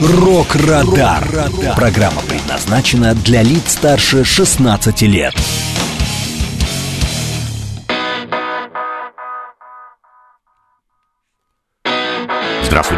«Рок-Радар». Программа предназначена для лиц старше 16 лет.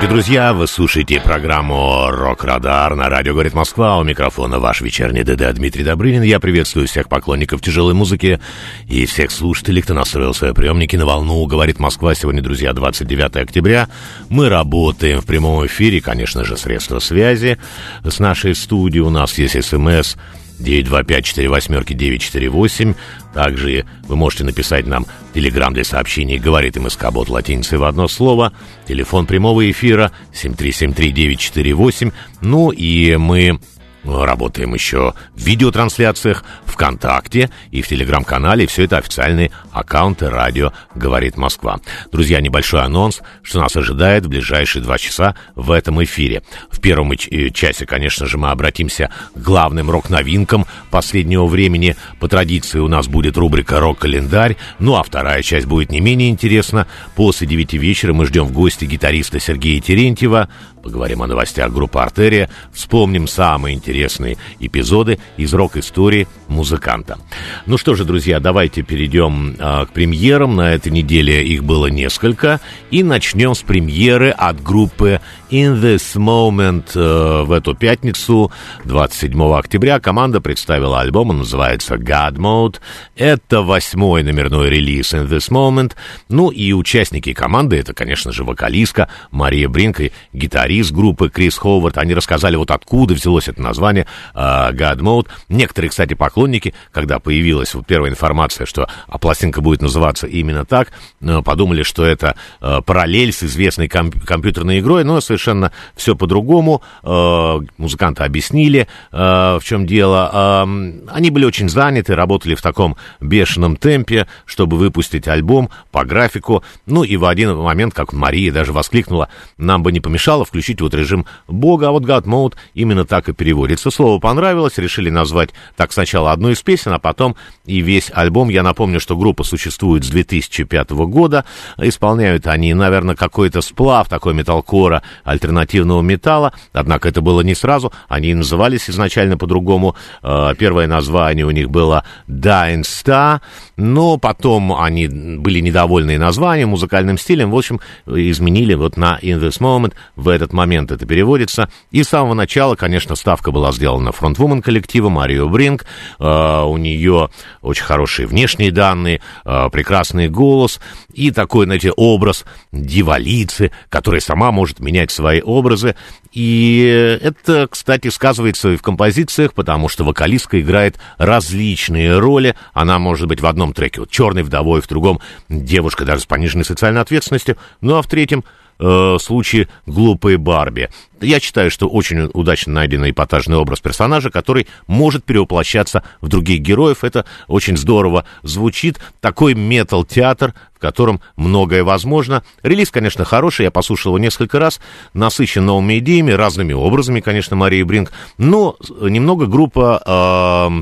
Здравствуйте, друзья! Вы слушаете программу «Рок-Радар» на радио «Говорит Москва». У микрофона ваш вечерний ДД Дмитрий Добрынин. Я приветствую всех поклонников тяжелой музыки и всех слушателей, кто настроил свои приемники на волну «Говорит Москва». Сегодня, друзья, 29 октября. Мы работаем в прямом эфире, конечно же, средства связи с нашей студией. У нас есть СМС 925-48-948. Также вы можете написать нам телеграмм для сообщений «Говорит МСК Бот» латиницей в одно слово. Телефон прямого эфира 7373948. Ну и мы Работаем еще в видеотрансляциях, ВКонтакте и в Телеграм-канале. Все это официальные аккаунты радио «Говорит Москва». Друзья, небольшой анонс, что нас ожидает в ближайшие два часа в этом эфире. В первом э, часе, конечно же, мы обратимся к главным рок-новинкам последнего времени. По традиции у нас будет рубрика «Рок-календарь». Ну а вторая часть будет не менее интересна. После девяти вечера мы ждем в гости гитариста Сергея Терентьева. Поговорим о новостях группы «Артерия», вспомним самые интересные эпизоды из рок-истории музыканта. Ну что же, друзья, давайте перейдем э, к премьерам. На этой неделе их было несколько. И начнем с премьеры от группы In This Moment э, в эту пятницу, 27 октября. Команда представила альбом, он называется God Mode. Это восьмой номерной релиз In This Moment. Ну и участники команды, это, конечно же, вокалистка Мария Бринк и гитарист группы Крис Ховард. Они рассказали, вот откуда взялось это название э, God Mode. Некоторые, кстати, поклонники, когда появилась первая информация, что а пластинка будет называться именно так, э, подумали, что это э, параллель с известной комп- компьютерной игрой, но совершенно все по-другому. Музыканты объяснили, в чем дело. Они были очень заняты, работали в таком бешеном темпе, чтобы выпустить альбом по графику. Ну и в один момент, как Мария даже воскликнула, нам бы не помешало включить вот режим бога, а вот God Mode именно так и переводится. Слово понравилось, решили назвать так сначала одну из песен, а потом и весь альбом. Я напомню, что группа существует с 2005 года. Исполняют они, наверное, какой-то сплав такой металкора, альтернативного металла. Однако это было не сразу. Они назывались изначально по-другому. Э, первое название у них было Dying Star, но потом они были недовольны названием, музыкальным стилем. В общем, изменили вот на In This Moment. В этот момент это переводится. И с самого начала, конечно, ставка была сделана фронтвумен коллектива Марио Бринг. Э, у нее очень хорошие внешние данные, э, прекрасный голос и такой, знаете, образ дивалицы, которая сама может менять свои образы. И это, кстати, сказывается и в композициях, потому что вокалистка играет различные роли. Она может быть в одном треке вот, черной вдовой, в другом девушка даже с пониженной социальной ответственностью, ну а в третьем э, случае глупые Барби. Я считаю, что очень удачно найденный эпатажный образ персонажа, который может перевоплощаться в других героев. Это очень здорово звучит. Такой метал-театр, в котором многое возможно. Релиз, конечно, хороший, я послушал его несколько раз, насыщен новыми идеями, разными образами, конечно, Марии Бринг, но немного группа,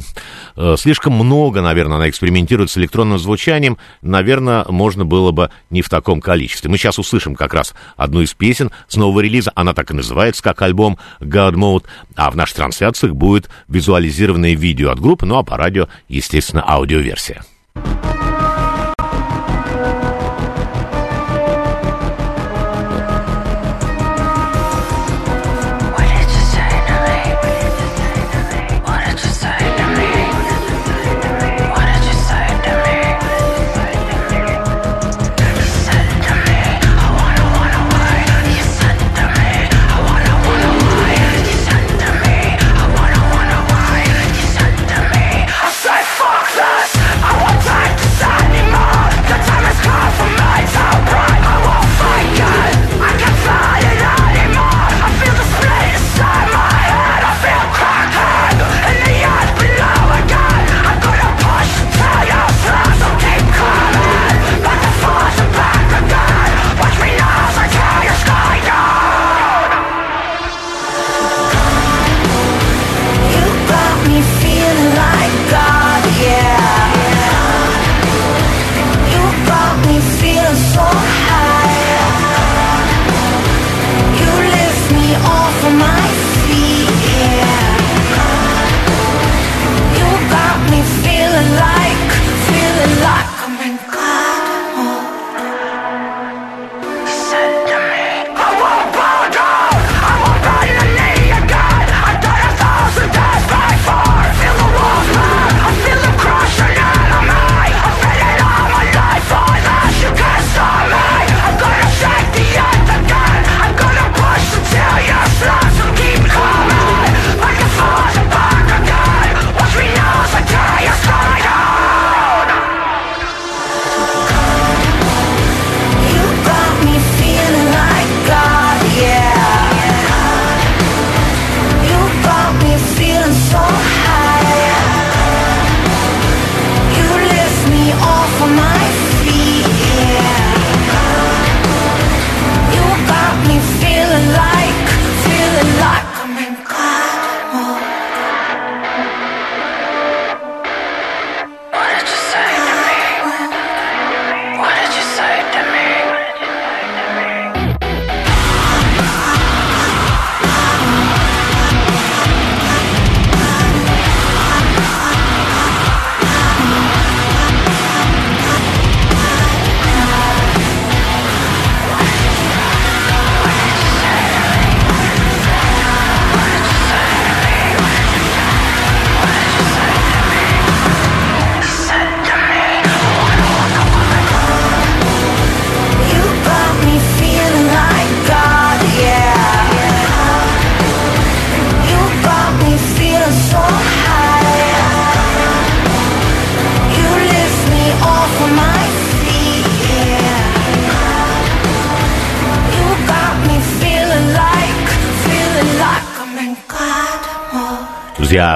э, э, слишком много, наверное, она экспериментирует с электронным звучанием, наверное, можно было бы не в таком количестве. Мы сейчас услышим как раз одну из песен с нового релиза, она так и называется, как альбом God Mode, а в наших трансляциях будет визуализированное видео от группы, ну а по радио, естественно, аудиоверсия.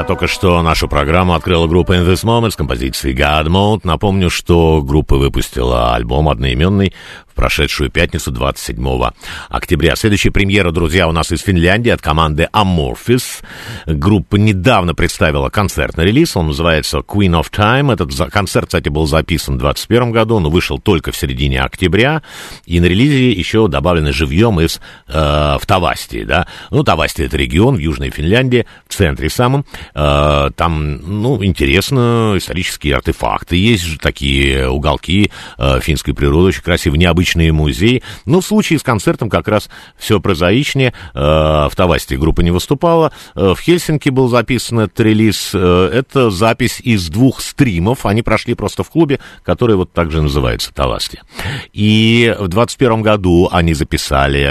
Только что нашу программу открыла группа In This Moment с композицией God Mode. Напомню, что группа выпустила альбом одноименный прошедшую пятницу 27 октября. Следующая премьера, друзья, у нас из Финляндии от команды Amorphis. Группа недавно представила концертный релиз, он называется Queen of Time. Этот концерт, кстати, был записан в 2021 году, но вышел только в середине октября, и на релизе еще добавлены живьем из э, в Тавасти, да. Ну, Тавасти — это регион в Южной Финляндии, в центре самом. Э, там, ну, интересно, исторические артефакты есть же такие уголки э, финской природы, очень красивые, необычные обычные музеи. Но в случае с концертом как раз все прозаичнее. Э, в Тавасте группа не выступала. Э, в Хельсинки был записан этот релиз. Э, это запись из двух стримов. Они прошли просто в клубе, который вот так же называется Тавасти. И в 21 году они записали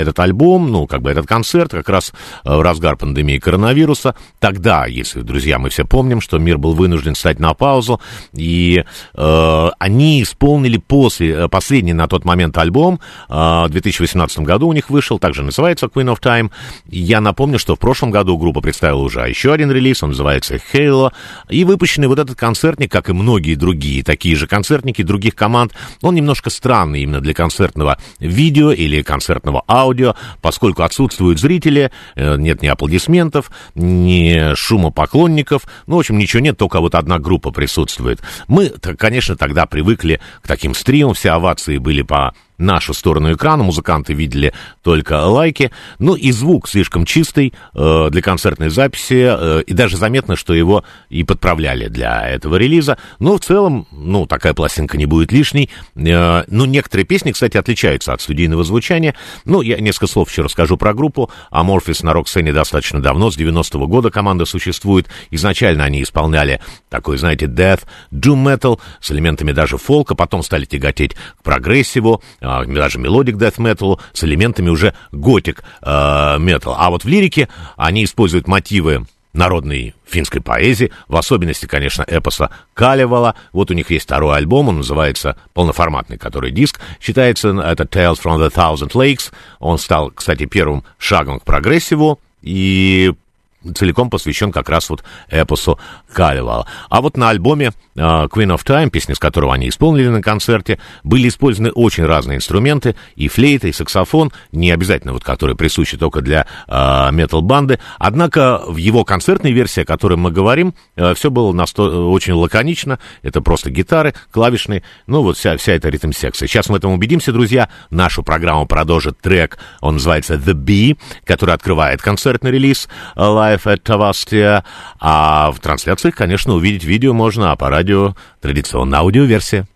этот альбом, ну, как бы этот концерт, как раз в разгар пандемии коронавируса. Тогда, если, друзья, мы все помним, что мир был вынужден стать на паузу, и э, они исполнили после, последний на тот момент альбом. А, в 2018 году у них вышел, также называется Queen of Time. Я напомню, что в прошлом году группа представила уже еще один релиз, он называется Halo. И выпущенный вот этот концертник, как и многие другие такие же концертники других команд, он немножко странный именно для концертного видео или концертного аудио, поскольку отсутствуют зрители, э, нет ни аплодисментов, ни шума поклонников, ну, в общем, ничего нет, только вот одна группа присутствует. Мы, конечно, тогда привыкли к таким стримам, все овации были были по нашу сторону экрана, музыканты видели только лайки, ну и звук слишком чистый э, для концертной записи, э, и даже заметно, что его и подправляли для этого релиза, но в целом, ну, такая пластинка не будет лишней, э, ну, некоторые песни, кстати, отличаются от студийного звучания, ну, я несколько слов еще расскажу про группу, Amorphis на рок-сцене достаточно давно, с 90-го года команда существует, изначально они исполняли такой, знаете, death, doom metal, с элементами даже фолка, потом стали тяготеть к прогрессиву, а, даже melodic death metal с элементами уже gothic metal. А вот в лирике они используют мотивы народной финской поэзии, в особенности, конечно, эпоса Калевала. Вот у них есть второй альбом, он называется полноформатный, который диск. Считается, это Tales from the Thousand Lakes. Он стал, кстати, первым шагом к прогрессиву. И целиком посвящен как раз вот эпосу Калевала. А вот на альбоме uh, Queen of Time, песни с которого они исполнили на концерте, были использованы очень разные инструменты, и флейта, и саксофон, не обязательно вот которые присущи только для uh, метал-банды. Однако в его концертной версии, о которой мы говорим, uh, все было насто- очень лаконично, это просто гитары, клавишные, ну вот вся, вся эта ритм-секция. Сейчас мы в этом убедимся, друзья. Нашу программу продолжит трек, он называется The Bee, который открывает концертный релиз Live at Tavastia. А в трансляциях, конечно, увидеть видео можно, а по радио традиционная аудиоверсия.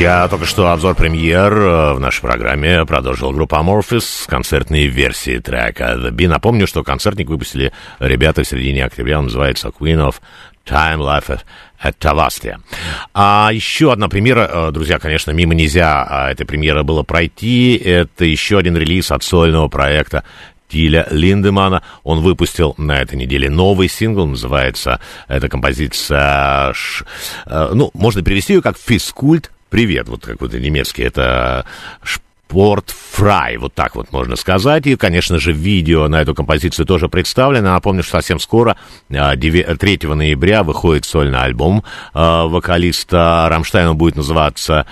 Друзья, только что обзор премьер э, в нашей программе продолжил группа Amorphis с концертной версии трека The Bee. Напомню, что концертник выпустили ребята в середине октября, он называется Queen of Time Life at Tavastia. А еще одна премьера, э, друзья, конечно, мимо нельзя а этой премьеры было пройти. Это еще один релиз от сольного проекта Тиля Линдемана. Он выпустил на этой неделе новый сингл, называется эта композиция, э, ну, можно перевести ее как «Физкульт привет, вот какой-то немецкий, это Спортфрай, вот так вот можно сказать. И, конечно же, видео на эту композицию тоже представлено. Напомню, что совсем скоро, 3 а, ноября, выходит сольный альбом а, вокалиста Рамштайна, будет называться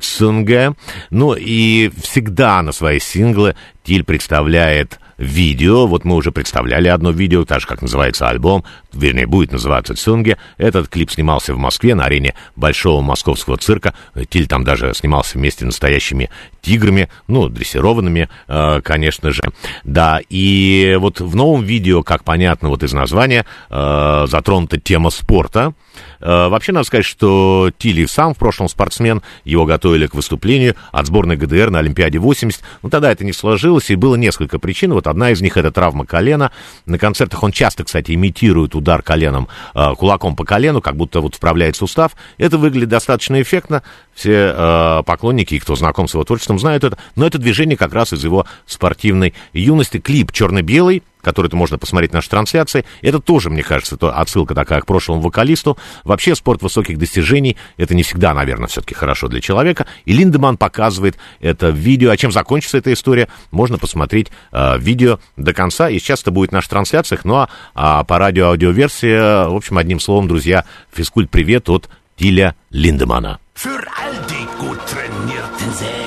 «Цунге». Ну и всегда на свои синглы Тиль представляет видео. Вот мы уже представляли одно видео, так же, как называется альбом, вернее, будет называться «Цунге». Этот клип снимался в Москве на арене Большого Московского цирка. Тиль там даже снимался вместе с настоящими тиграми, ну, дрессированными, э, конечно же. Да, и вот в новом видео, как понятно вот из названия, э, затронута тема спорта. Э, вообще, надо сказать, что Тилли сам в прошлом спортсмен, его готовили к выступлению от сборной ГДР на Олимпиаде 80. Ну, тогда это не сложилось, и было несколько причин. Вот одна из них — это травма колена. На концертах он часто, кстати, имитирует удар коленом, э, кулаком по колену, как будто вот вправляет сустав. Это выглядит достаточно эффектно. Все э, поклонники, кто знаком с его творчеством, знают это. Но это движение как раз из его спортивной юности. Клип черно-белый, который-то можно посмотреть наши трансляции. Это тоже, мне кажется, то отсылка такая к прошлому вокалисту. Вообще спорт высоких достижений, это не всегда, наверное, все-таки хорошо для человека. И Линдеман показывает это в видео. А чем закончится эта история, можно посмотреть э, видео до конца. И сейчас это будет в наших трансляциях. Ну а, а по радио-аудиоверсии, в общем, одним словом, друзья, физкульт-привет от Тиля Линдемана. Für all die gut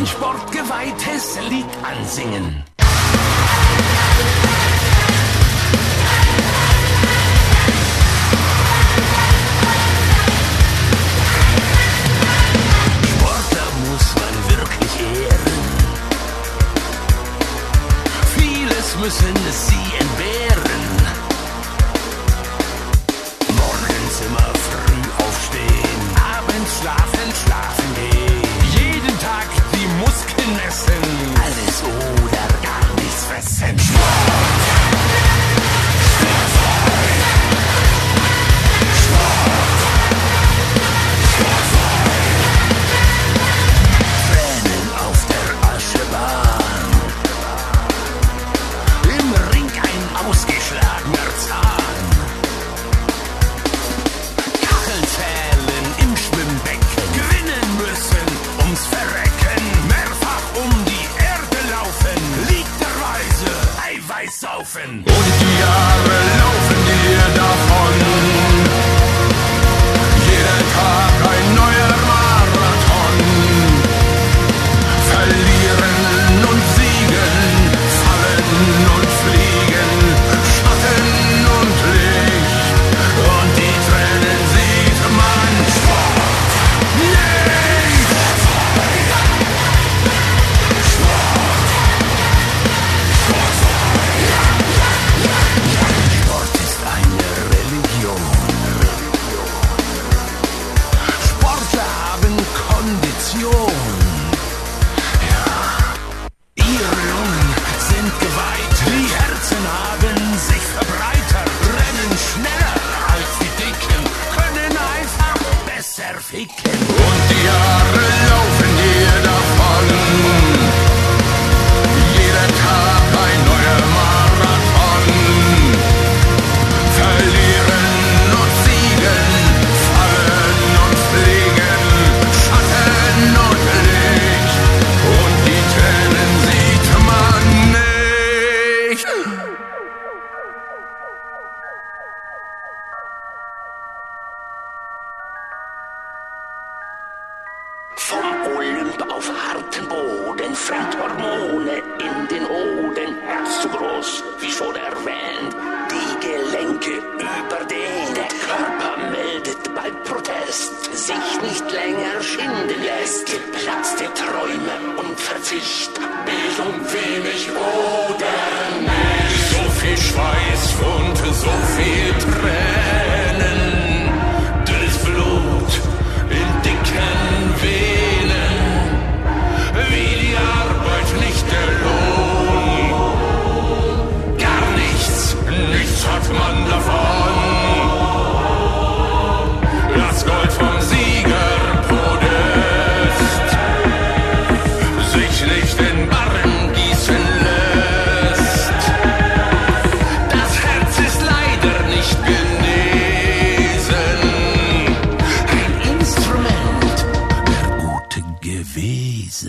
bringen, ein sportgeweihtes Lied ansingen. Sportler muss man wirklich ehren. Vieles müssen sie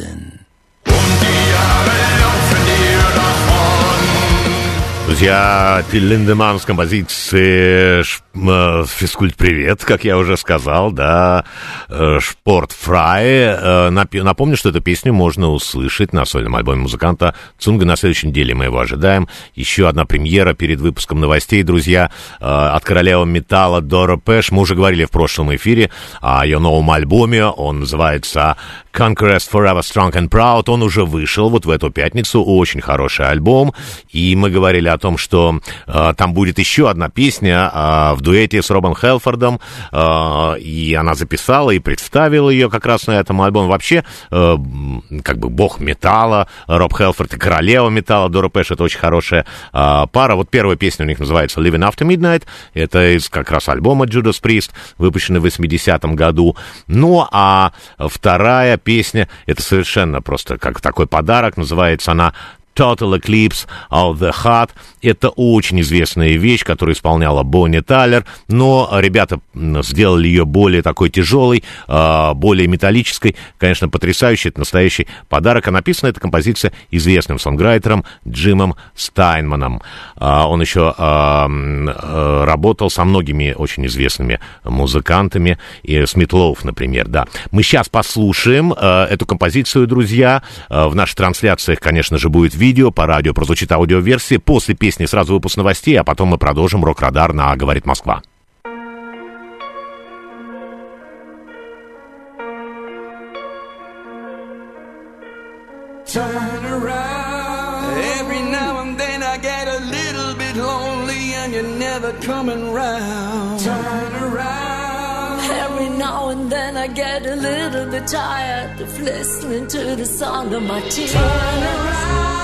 Wahnsinn. Друзья, Тиль Линдеман с композицией э, «Физкульт привет», как я уже сказал, да, э, «Шпорт фрай». Э, Напомню, что эту песню можно услышать на сольном альбоме музыканта Цунга. На следующей неделе мы его ожидаем. Еще одна премьера перед выпуском новостей, друзья, от королевы металла Дора Пэш. Мы уже говорили в прошлом эфире о ее новом альбоме. Он называется Conquest Forever Strong and Proud. Он уже вышел вот в эту пятницу. Очень хороший альбом. И мы говорили о том, что э, там будет еще одна песня э, в дуэте с Робом Хелфордом, э, и она записала и представила ее как раз на этом альбоме. Вообще, э, как бы бог металла, Роб Хелфорд и королева металла, Дора Пэш, это очень хорошая э, пара. Вот первая песня у них называется Living After Midnight, это из как раз альбома Judas Priest, выпущенный в 80-м году. Ну, а вторая песня, это совершенно просто как такой подарок, называется она Total Eclipse of the Heart. Это очень известная вещь, которую исполняла Бонни Тайлер, но ребята сделали ее более такой тяжелой, а, более металлической. Конечно, потрясающий, это настоящий подарок. А написана эта композиция известным сонграйтером Джимом Стайнманом. А, он еще а, работал со многими очень известными музыкантами, и Смитлоуф, например, да. Мы сейчас послушаем эту композицию, друзья. В наших трансляциях, конечно же, будет видео, по радио прозвучит аудиоверсия. После песни сразу выпуск новостей, а потом мы продолжим рок-радар на «Говорит Москва». Turn around. Every now and then I get a little bit lonely and you're never coming round. Turn around. Every now and then I get a little bit tired of listening to the sound of my tears. Turn around.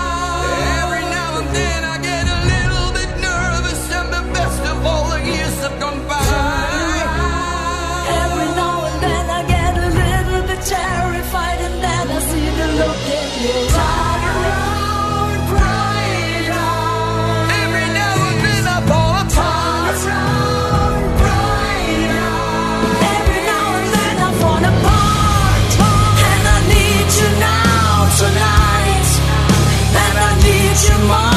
tomorrow.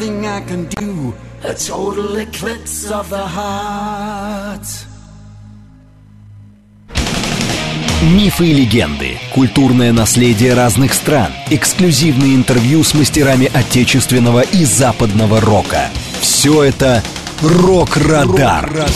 Nothing I can do. A total eclipse of the heart. Мифы и легенды, культурное наследие разных стран, эксклюзивные интервью с мастерами отечественного и западного рока. Все это «Рок-Радар». Рок-Радар.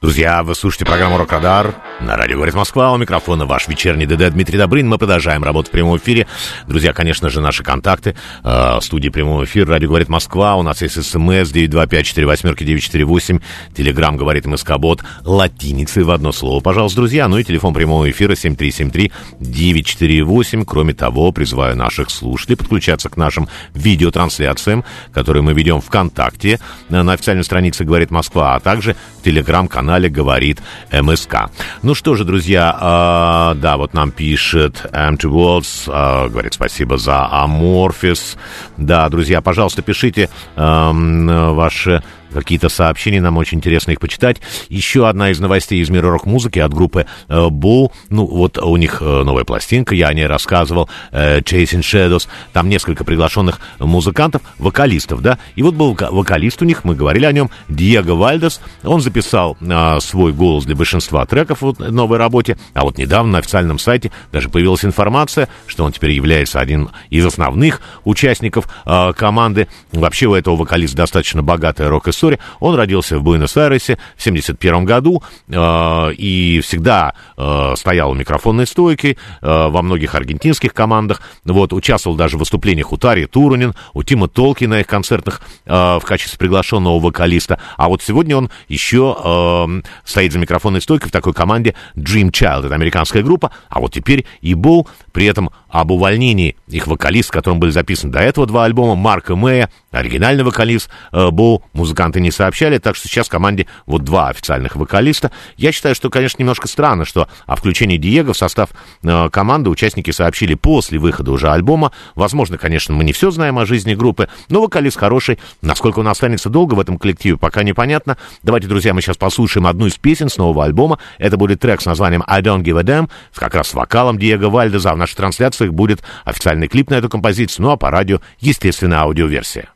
Друзья, вы слушаете программу «Рок-Радар». На радио «Говорит Москва». У микрофона ваш вечерний ДД Дмитрий Добрын. Мы продолжаем работу в прямом эфире. Друзья, конечно же, наши контакты. Э, студии прямого эфира. Радио «Говорит Москва». У нас есть смс 925-48-948. Телеграмм «Говорит МСК-бот». Латиницей в одно слово, пожалуйста, друзья. Ну и телефон прямого эфира 7373-948. Кроме того, призываю наших слушателей подключаться к нашим видеотрансляциям, которые мы ведем ВКонтакте на официальной странице «Говорит Москва», а также в телеграм-канале «Говорит МСК». Ну что же, друзья, э, да, вот нам пишет Empty Worlds, э, говорит спасибо за Amorphis. Да, друзья, пожалуйста, пишите э, ваши какие-то сообщения, нам очень интересно их почитать. Еще одна из новостей из мира рок-музыки от группы э, Bull. Ну, вот у них э, новая пластинка, я о ней рассказывал, э, Chasing Shadows. Там несколько приглашенных музыкантов, вокалистов, да. И вот был вокалист у них, мы говорили о нем, Диего Вальдес. Он записал э, свой голос для большинства треков в новой работе. А вот недавно на официальном сайте даже появилась информация, что он теперь является одним из основных участников э, команды. Вообще у этого вокалиста достаточно богатая рок история. Он родился в Буэнос-Айресе в 71 году э, и всегда э, стоял у микрофонной стойки э, во многих аргентинских командах. Вот, участвовал даже в выступлениях у Тари Турунин, у Тима Толки на их концертах э, в качестве приглашенного вокалиста. А вот сегодня он еще э, стоит за микрофонной стойкой в такой команде Dream Child. Это американская группа. А вот теперь и Боу, при этом об увольнении их вокалист, с которым были записаны до этого два альбома, Марка Мэя, оригинальный вокалист э, Боу, музыканты не сообщали, так что сейчас в команде вот два официальных вокалиста. Я считаю, что, конечно, немножко странно, что о включении Диего в состав э, команды участники сообщили после выхода уже альбома. Возможно, конечно, мы не все знаем о жизни группы, но вокалист хороший. Насколько он останется долго в этом коллективе, пока непонятно. Давайте, друзья, мы сейчас послушаем одну из песен с нового альбома. Это будет трек с названием I Don't Give a Damn, как раз с вокалом Диего Вальдеза. В нашей трансляции будет официальный клип на эту композицию, ну а по радио, естественно, аудиоверсия.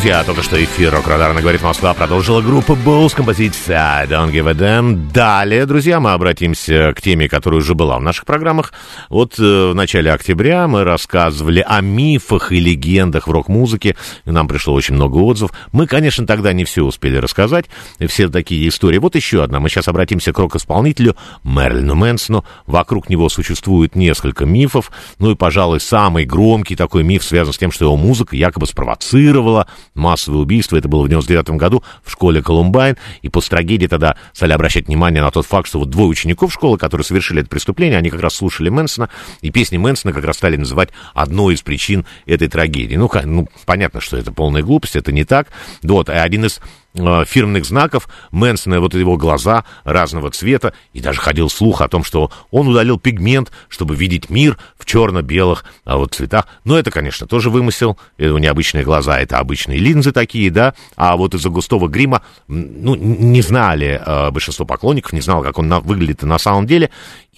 Друзья, только что эфир Рок-Радарна говорит Москва продолжила группа Bulls, композиция Don't Give a Damn. Далее, друзья, мы обратимся к теме, которая уже была в наших программах. Вот э, в начале октября мы рассказывали о мифах и легендах в рок-музыке, нам пришло очень много отзывов. Мы, конечно, тогда не все успели рассказать, все такие истории. Вот еще одна. Мы сейчас обратимся к рок-исполнителю Мерлину Мэнсону. Вокруг него существует несколько мифов. Ну и, пожалуй, самый громкий такой миф связан с тем, что его музыка якобы спровоцировала массовое убийство. Это было в 99 году в школе Колумбайн. И после трагедии тогда стали обращать внимание на тот факт, что вот двое учеников школы, которые совершили это преступление, они как раз слушали Мэнсона, и песни Мэнсона как раз стали называть одной из причин этой трагедии. Ну, ну понятно, что это полная глупость, это не так. Вот, и один из Э, фирменных знаков Мэнсона, вот его глаза разного цвета, и даже ходил слух о том, что он удалил пигмент, чтобы видеть мир в черно-белых а вот цветах. Но это, конечно, тоже вымысел, это необычные глаза, это обычные линзы такие, да, а вот из-за густого грима, ну, не знали э, большинство поклонников, не знало, как он на, выглядит на самом деле,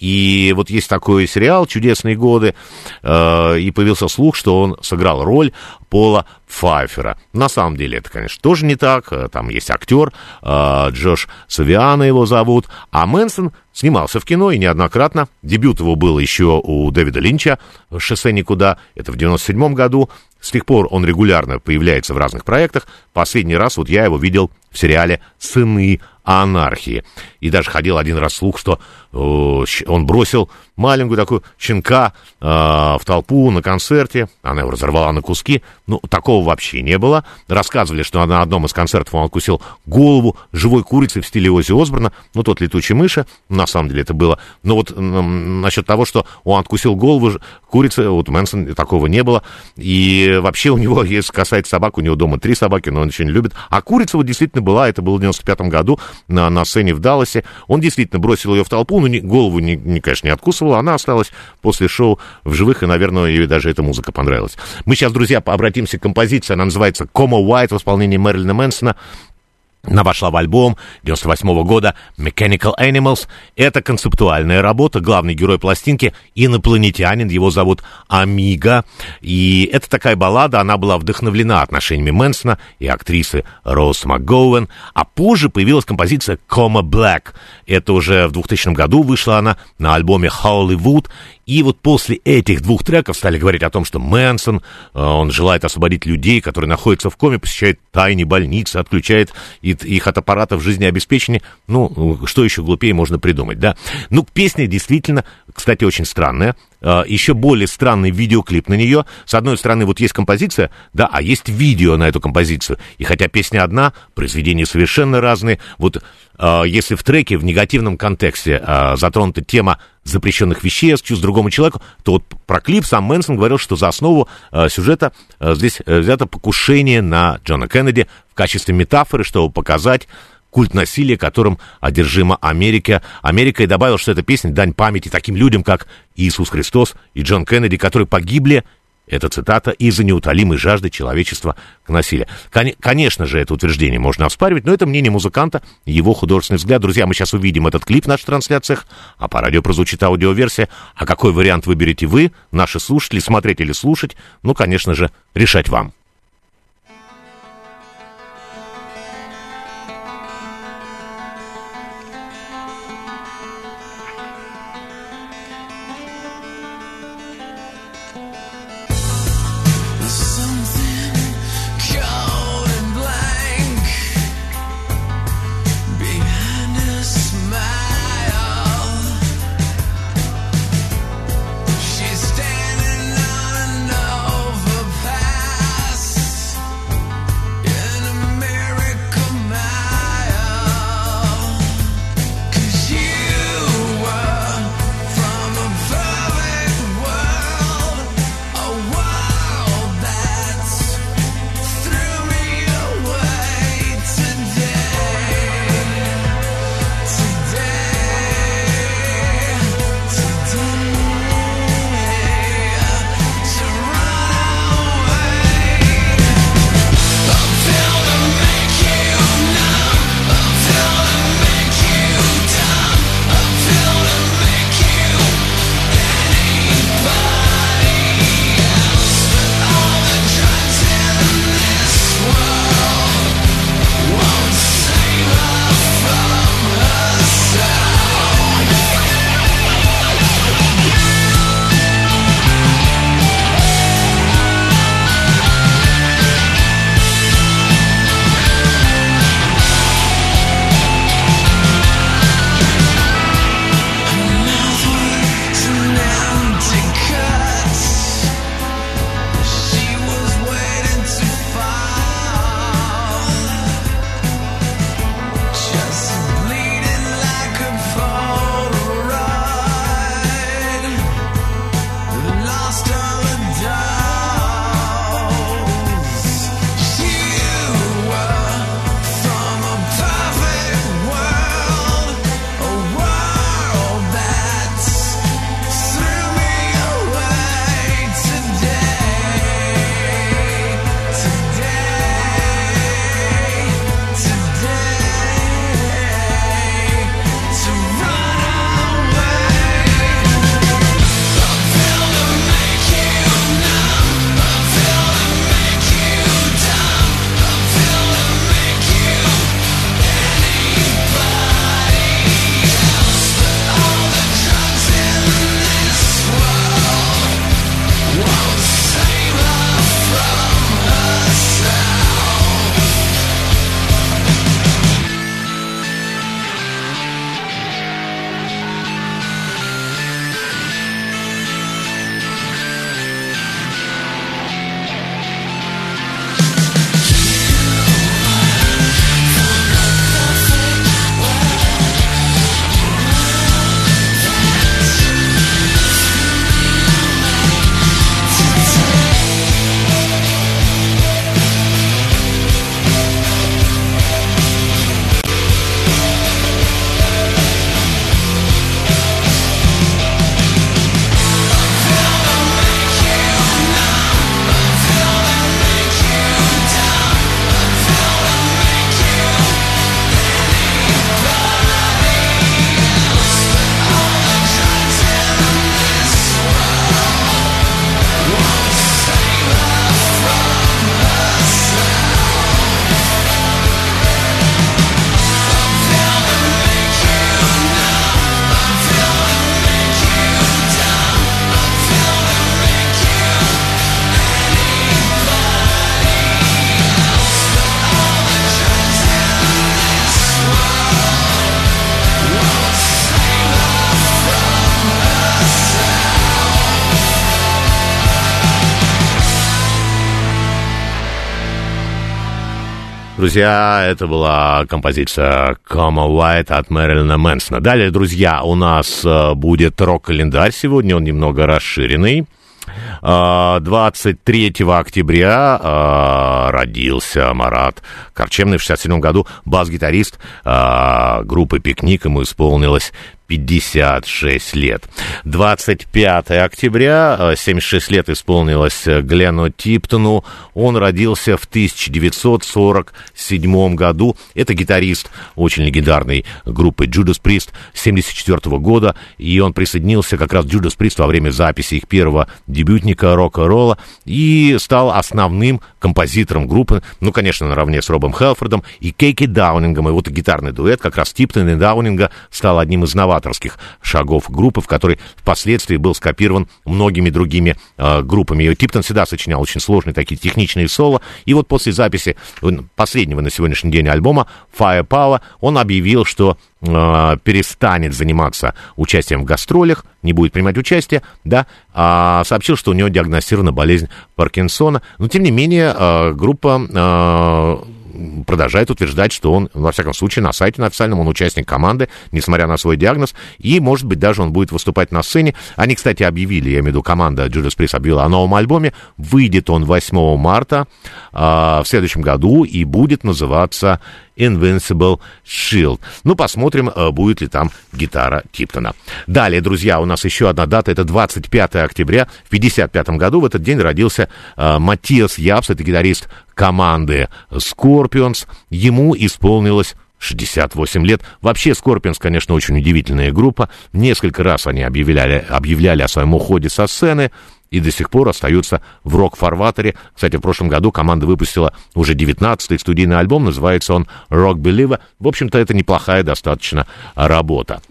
и вот есть такой сериал «Чудесные годы», э, и появился слух, что он сыграл роль Пола Пфайфера. На самом деле это, конечно, тоже не так. Э, там есть актер, э, Джош Савиана его зовут, а Мэнсон снимался в кино и неоднократно. Дебют его был еще у Дэвида Линча «Шоссе никуда», это в 97 году. С тех пор он регулярно появляется в разных проектах. Последний раз вот я его видел в сериале «Сыны анархии». И даже ходил один раз слух, что он бросил маленькую такую щенка э, в толпу на концерте, она его разорвала на куски, ну, такого вообще не было. Рассказывали, что на одном из концертов он откусил голову живой курицы в стиле Ози Осборна, ну, тот летучий мыши, на самом деле это было. Но вот насчет того, что он откусил голову курицы, вот Мэнсон такого не было. И вообще у него, если касается собак, у него дома три собаки, но он не любит. А курица вот действительно была, это было в 95 году на, на сцене в Далласе. Он действительно бросил ее в толпу, ну, не, голову, не, не, конечно, не откусывала, она осталась после шоу в живых, и, наверное, ей даже эта музыка понравилась. Мы сейчас, друзья, обратимся к композиции, она называется «Кома White» в исполнении Мэрилина Мэнсона. Она вошла в альбом 98 -го года Mechanical Animals. Это концептуальная работа. Главный герой пластинки — инопланетянин. Его зовут Амиго. И это такая баллада. Она была вдохновлена отношениями Мэнсона и актрисы Роуз МакГоуэн. А позже появилась композиция Coma Black. Это уже в 2000 году вышла она на альбоме Hollywood. И вот после этих двух треков стали говорить о том, что Мэнсон, э, он желает освободить людей, которые находятся в коме, посещает тайные больницы, отключает их от аппаратов жизнеобеспечения. Ну, что еще глупее можно придумать, да? Ну, песня действительно, кстати, очень странная. Э, еще более странный видеоклип на нее. С одной стороны, вот есть композиция, да, а есть видео на эту композицию. И хотя песня одна, произведения совершенно разные. Вот э, если в треке в негативном контексте затронута тема запрещенных веществ, чувств другому человеку, то вот про клип сам Мэнсон говорил, что за основу э, сюжета э, здесь э, взято покушение на Джона Кеннеди в качестве метафоры, чтобы показать культ насилия, которым одержима Америка. Америка и добавил, что эта песня дань памяти таким людям, как Иисус Христос и Джон Кеннеди, которые погибли это цитата из-за неутолимой жажды человечества к насилию. Кон- конечно же, это утверждение можно оспаривать, но это мнение музыканта, его художественный взгляд. Друзья, мы сейчас увидим этот клип в наших трансляциях, а по радио прозвучит аудиоверсия. А какой вариант выберете вы, наши слушатели, смотреть или слушать? Ну, конечно же, решать вам. Друзья, это была композиция Come White от Мэрилина Мэнсона. Далее, друзья, у нас э, будет рок-календарь сегодня, он немного расширенный. 23 а, октября а, родился Марат Корчемный. В 67 году бас-гитарист группы «Пикник». Ему исполнилось 56 лет. 25 октября, 76 э, лет исполнилось э, Гленну Типтону. Он родился в 1947 году. Это гитарист очень легендарной группы Judas Priest 74 года. И он присоединился как раз Judas Priest во время записи их первого дебютника рок-н-ролла и стал основным композитором группы. Ну, конечно, наравне с Робом Хелфордом и Кейки Даунингом. И вот гитарный дуэт как раз Типтона и Даунинга стал одним из новаторов новаторских шагов группы, в которой впоследствии был скопирован многими другими э, группами. И Типтон всегда сочинял очень сложные такие техничные соло. И вот после записи последнего на сегодняшний день альбома Firepower он объявил, что э, перестанет заниматься участием в гастролях, не будет принимать участие, да, а сообщил, что у него диагностирована болезнь Паркинсона. Но, тем не менее, э, группа э, продолжает утверждать, что он, во всяком случае, на сайте на официальном он участник команды, несмотря на свой диагноз, и, может быть, даже он будет выступать на сцене. Они, кстати, объявили, я имею в виду, команда Judas Priest объявила о новом альбоме. Выйдет он 8 марта э, в следующем году и будет называться Invincible Shield. Ну, посмотрим, э, будет ли там гитара Типтона. Далее, друзья, у нас еще одна дата, это 25 октября. В 55 году в этот день родился э, Матиас Япс, это гитарист команды Scorpions. Ему исполнилось 68 лет. Вообще, Scorpions, конечно, очень удивительная группа. Несколько раз они объявляли, объявляли о своем уходе со сцены и до сих пор остаются в рок-фарватере. Кстати, в прошлом году команда выпустила уже 19-й студийный альбом, называется он «Rock Believer». В общем-то, это неплохая достаточно работа.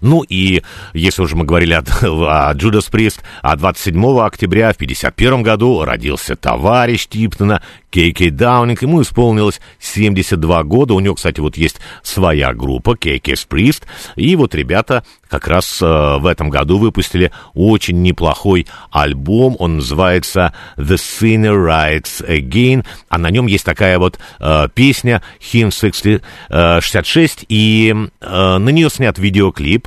Ну и, если уже мы говорили о, о Judas Priest, а 27 октября в 1951 году родился товарищ Типтона, Кей Кей Даунинг, ему исполнилось 72 года, у него, кстати, вот есть своя группа, Кей Кей Priest, и вот ребята как раз э, в этом году выпустили очень неплохой альбом, он называется The Sinner Rides Again, а на нем есть такая вот э, песня Hymn 60, э, 66, и э, на нее снят видеоклип, Э,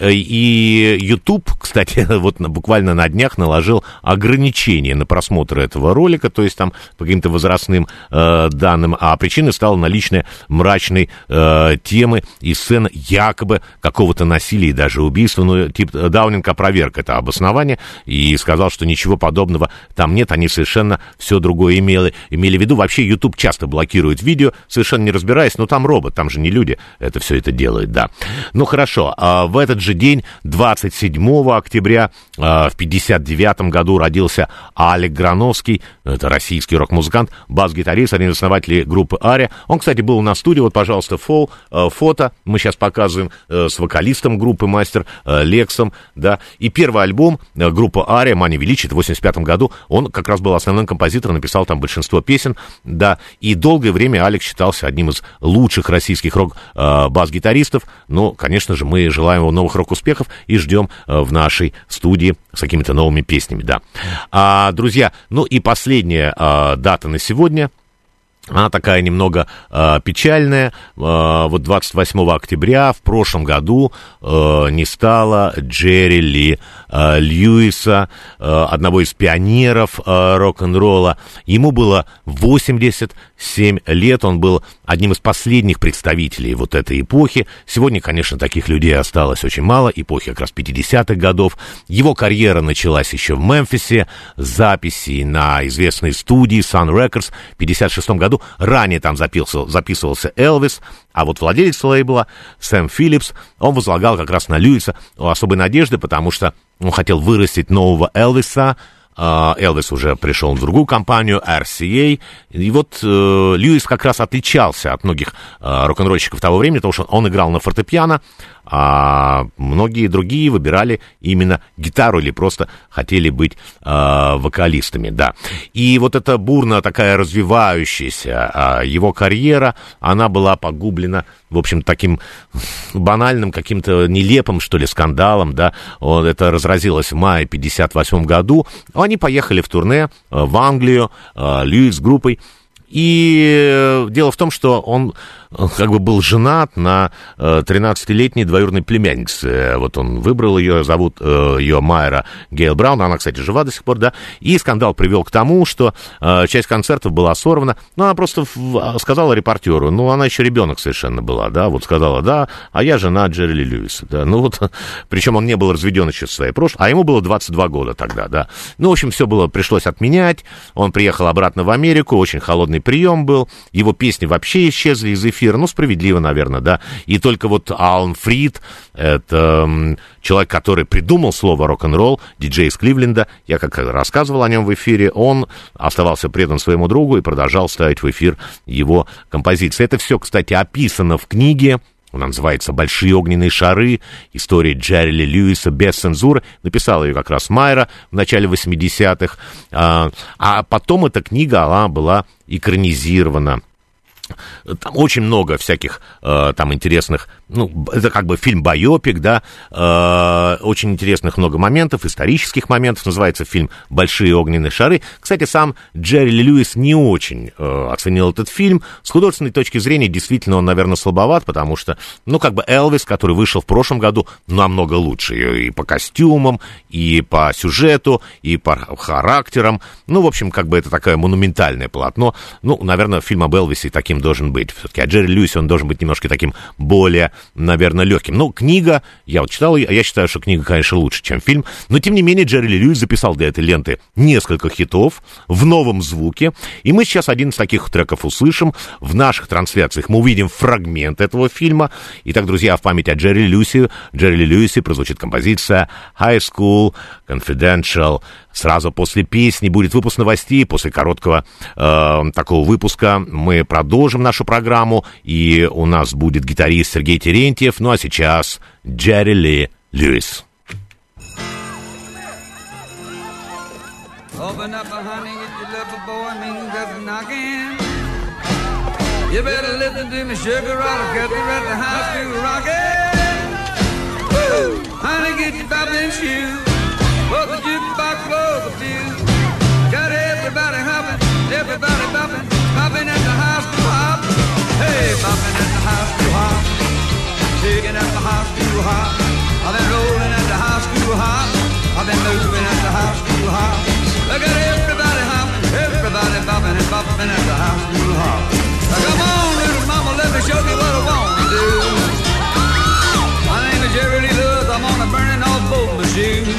и YouTube, кстати, вот буквально на днях наложил ограничение на просмотр этого ролика, то есть там по каким-то возрастным э, данным, а причиной стала наличие мрачной э, темы и сцен якобы какого-то насилия и даже убийства. Но тип Даунинг опроверг это обоснование и сказал, что ничего подобного там нет, они совершенно все другое имели, имели в виду. Вообще YouTube часто блокирует видео, совершенно не разбираясь, но там робот, там же не люди это все это делают, да. Ну хорошо, а в этот же же день, 27 октября, а, в 59 году родился Алек Грановский, это российский рок-музыкант, бас-гитарист, один из основателей группы Ария. Он, кстати, был на студии, вот, пожалуйста, фол, э, фото, мы сейчас показываем э, с вокалистом группы Мастер э, Лексом, да, и первый альбом группы Ария, Мани Величи, в 85 году, он как раз был основным композитором, написал там большинство песен, да, и долгое время Алекс считался одним из лучших российских рок-бас-гитаристов, но, конечно же, мы желаем его новых рок-успехов и ждем э, в нашей студии с какими-то новыми песнями, да. А, друзья, ну и последняя а, дата на сегодня – она такая немного э, печальная. Э, вот 28 октября в прошлом году э, не стало Джерри Ли э, Льюиса, э, одного из пионеров э, рок-н-ролла. Ему было 87 лет, он был одним из последних представителей вот этой эпохи. Сегодня, конечно, таких людей осталось очень мало, эпохи как раз 50-х годов. Его карьера началась еще в Мемфисе, записи на известной студии Sun Records в 56 году Ранее там записывал, записывался Элвис, а вот владелец лейбла Сэм Филлипс, он возлагал как раз на Льюиса особой надежды, потому что он хотел вырастить нового Элвиса, Элвис уже пришел в другую компанию, RCA. И вот э, Льюис как раз отличался от многих э, рок-н-ролльщиков того времени, потому что он играл на фортепиано, а многие другие выбирали именно гитару или просто хотели быть э, вокалистами, да. И вот эта бурно такая развивающаяся э, его карьера, она была погублена, в общем, таким банальным, каким-то нелепым, что ли, скандалом, да. Вот это разразилось в мае 58 году. Они поехали в турне э, в Англию, э, Льюис с группой, И дело в том, что он как бы был женат на 13-летней двоюродной племяннице. Вот он выбрал ее, зовут ее Майра Гейл Браун, она, кстати, жива до сих пор, да. И скандал привел к тому, что часть концертов была сорвана. Ну, она просто сказала репортеру, ну, она еще ребенок совершенно была, да, вот сказала, да, а я жена Джерри Льюиса, да. Ну, вот, причем он не был разведен еще в своей прошлой, а ему было 22 года тогда, да. Ну, в общем, все было, пришлось отменять. Он приехал обратно в Америку, очень холодный прием был. Его песни вообще исчезли из эфира. Ну, справедливо, наверное, да. И только вот Алан Фрид, это человек, который придумал слово рок-н-ролл, диджей из Кливленда, я как рассказывал о нем в эфире, он оставался предан своему другу и продолжал ставить в эфир его композиции. Это все, кстати, описано в книге она называется «Большие огненные шары. История Джерри Льюиса без цензуры». Написала ее как раз Майра в начале 80-х. А, а потом эта книга, она была экранизирована там очень много всяких э, там интересных, ну, это как бы фильм «Байопик», да, э, очень интересных много моментов, исторических моментов, называется фильм «Большие огненные шары». Кстати, сам Джерри Льюис не очень э, оценил этот фильм. С художественной точки зрения, действительно, он, наверное, слабоват, потому что, ну, как бы Элвис, который вышел в прошлом году, намного лучше и по костюмам, и по сюжету, и по характерам. Ну, в общем, как бы это такое монументальное полотно. Ну, наверное, фильм об Элвисе таким должен быть. Все-таки, а Джерри Льюис, он должен быть немножко таким более, наверное, легким. Ну, книга, я вот читал, я считаю, что книга, конечно, лучше, чем фильм, но, тем не менее, Джерри Льюис записал для этой ленты несколько хитов в новом звуке, и мы сейчас один из таких треков услышим. В наших трансляциях мы увидим фрагмент этого фильма. Итак, друзья, в память о Джерри Льюисе, Джерри Льюисе прозвучит композиция High School Confidential. Сразу после песни будет выпуск новостей. После короткого э, такого выпуска мы продолжим нашу программу. И у нас будет гитарист Сергей Терентьев. Ну а сейчас Джерри Ли Льюис. Open up, honey, get your little boy, mean just knocking. You better listen to me, sugar, I'll get you at the high school rockin'. Woo! Honey, get your bobbin' shoes. Well, the jukebox everybody bopping, bopping at the high school hop. Hey, bopping at the high school hop, digging at the high school hop. I've been rolling at the high school hop. I've been moving at the high school hop. Look at everybody hopping, everybody bopping and bopping at the high school hop. Now come on, little mama, let me show you what I want to do. My name is Jerry Lee Lewis. I'm on a burning off boat machine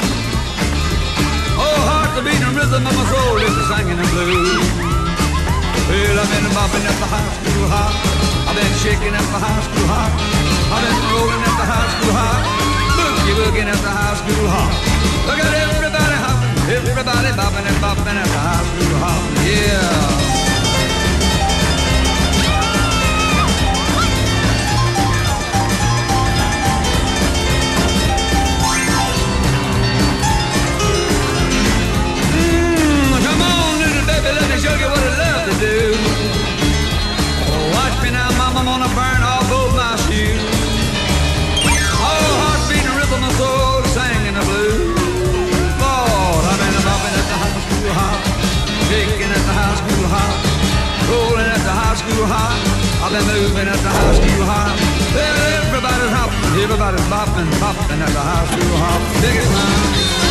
Oh, heart the beating rhythm of my soul is singing the blues. Well, I've been bopping at the high school hop. I've been shaking at the high school hop. I've been rolling at the high school hop. Boogie booging at the high school hop. Look at everybody hopping, everybody bopping and bopping at the high school hop. Yeah. boogie, what I love to do. Watch me now, mama, I'm gonna burn off both my shoes. Oh, heart beating, rhythm my soul, singing the blues. Lord, I've been bumping at the high school hop, shaking at the high school hop, rolling at the high school hop. I've been moving at the high school hop. Everybody's hopping, everybody's bopping, bopping at the high school hop. Take it now.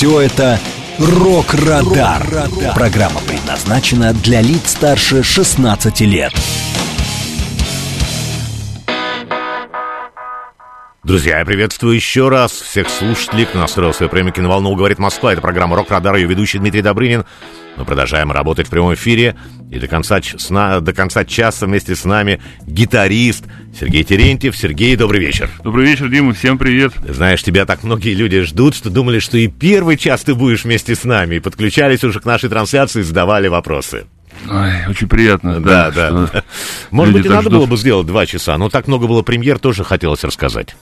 Все это «Рок-Радар». Рок Программа предназначена для лиц старше 16 лет. Друзья, я приветствую еще раз всех слушателей, кто настроил свои приемники на волну «Говорит Москва». Это программа «Рок-Радар», ее ведущий Дмитрий Добрынин. Мы продолжаем работать в прямом эфире. И до конца, сна, до конца часа вместе с нами гитарист Сергей Терентьев. Сергей, добрый вечер. Добрый вечер, Дима, всем привет. Знаешь, тебя так многие люди ждут, что думали, что и первый час ты будешь вместе с нами. И подключались уже к нашей трансляции и задавали вопросы. Ой, очень приятно. Да, да. да. Может быть, и надо ждут. было бы сделать два часа, но так много было премьер, тоже хотелось рассказать.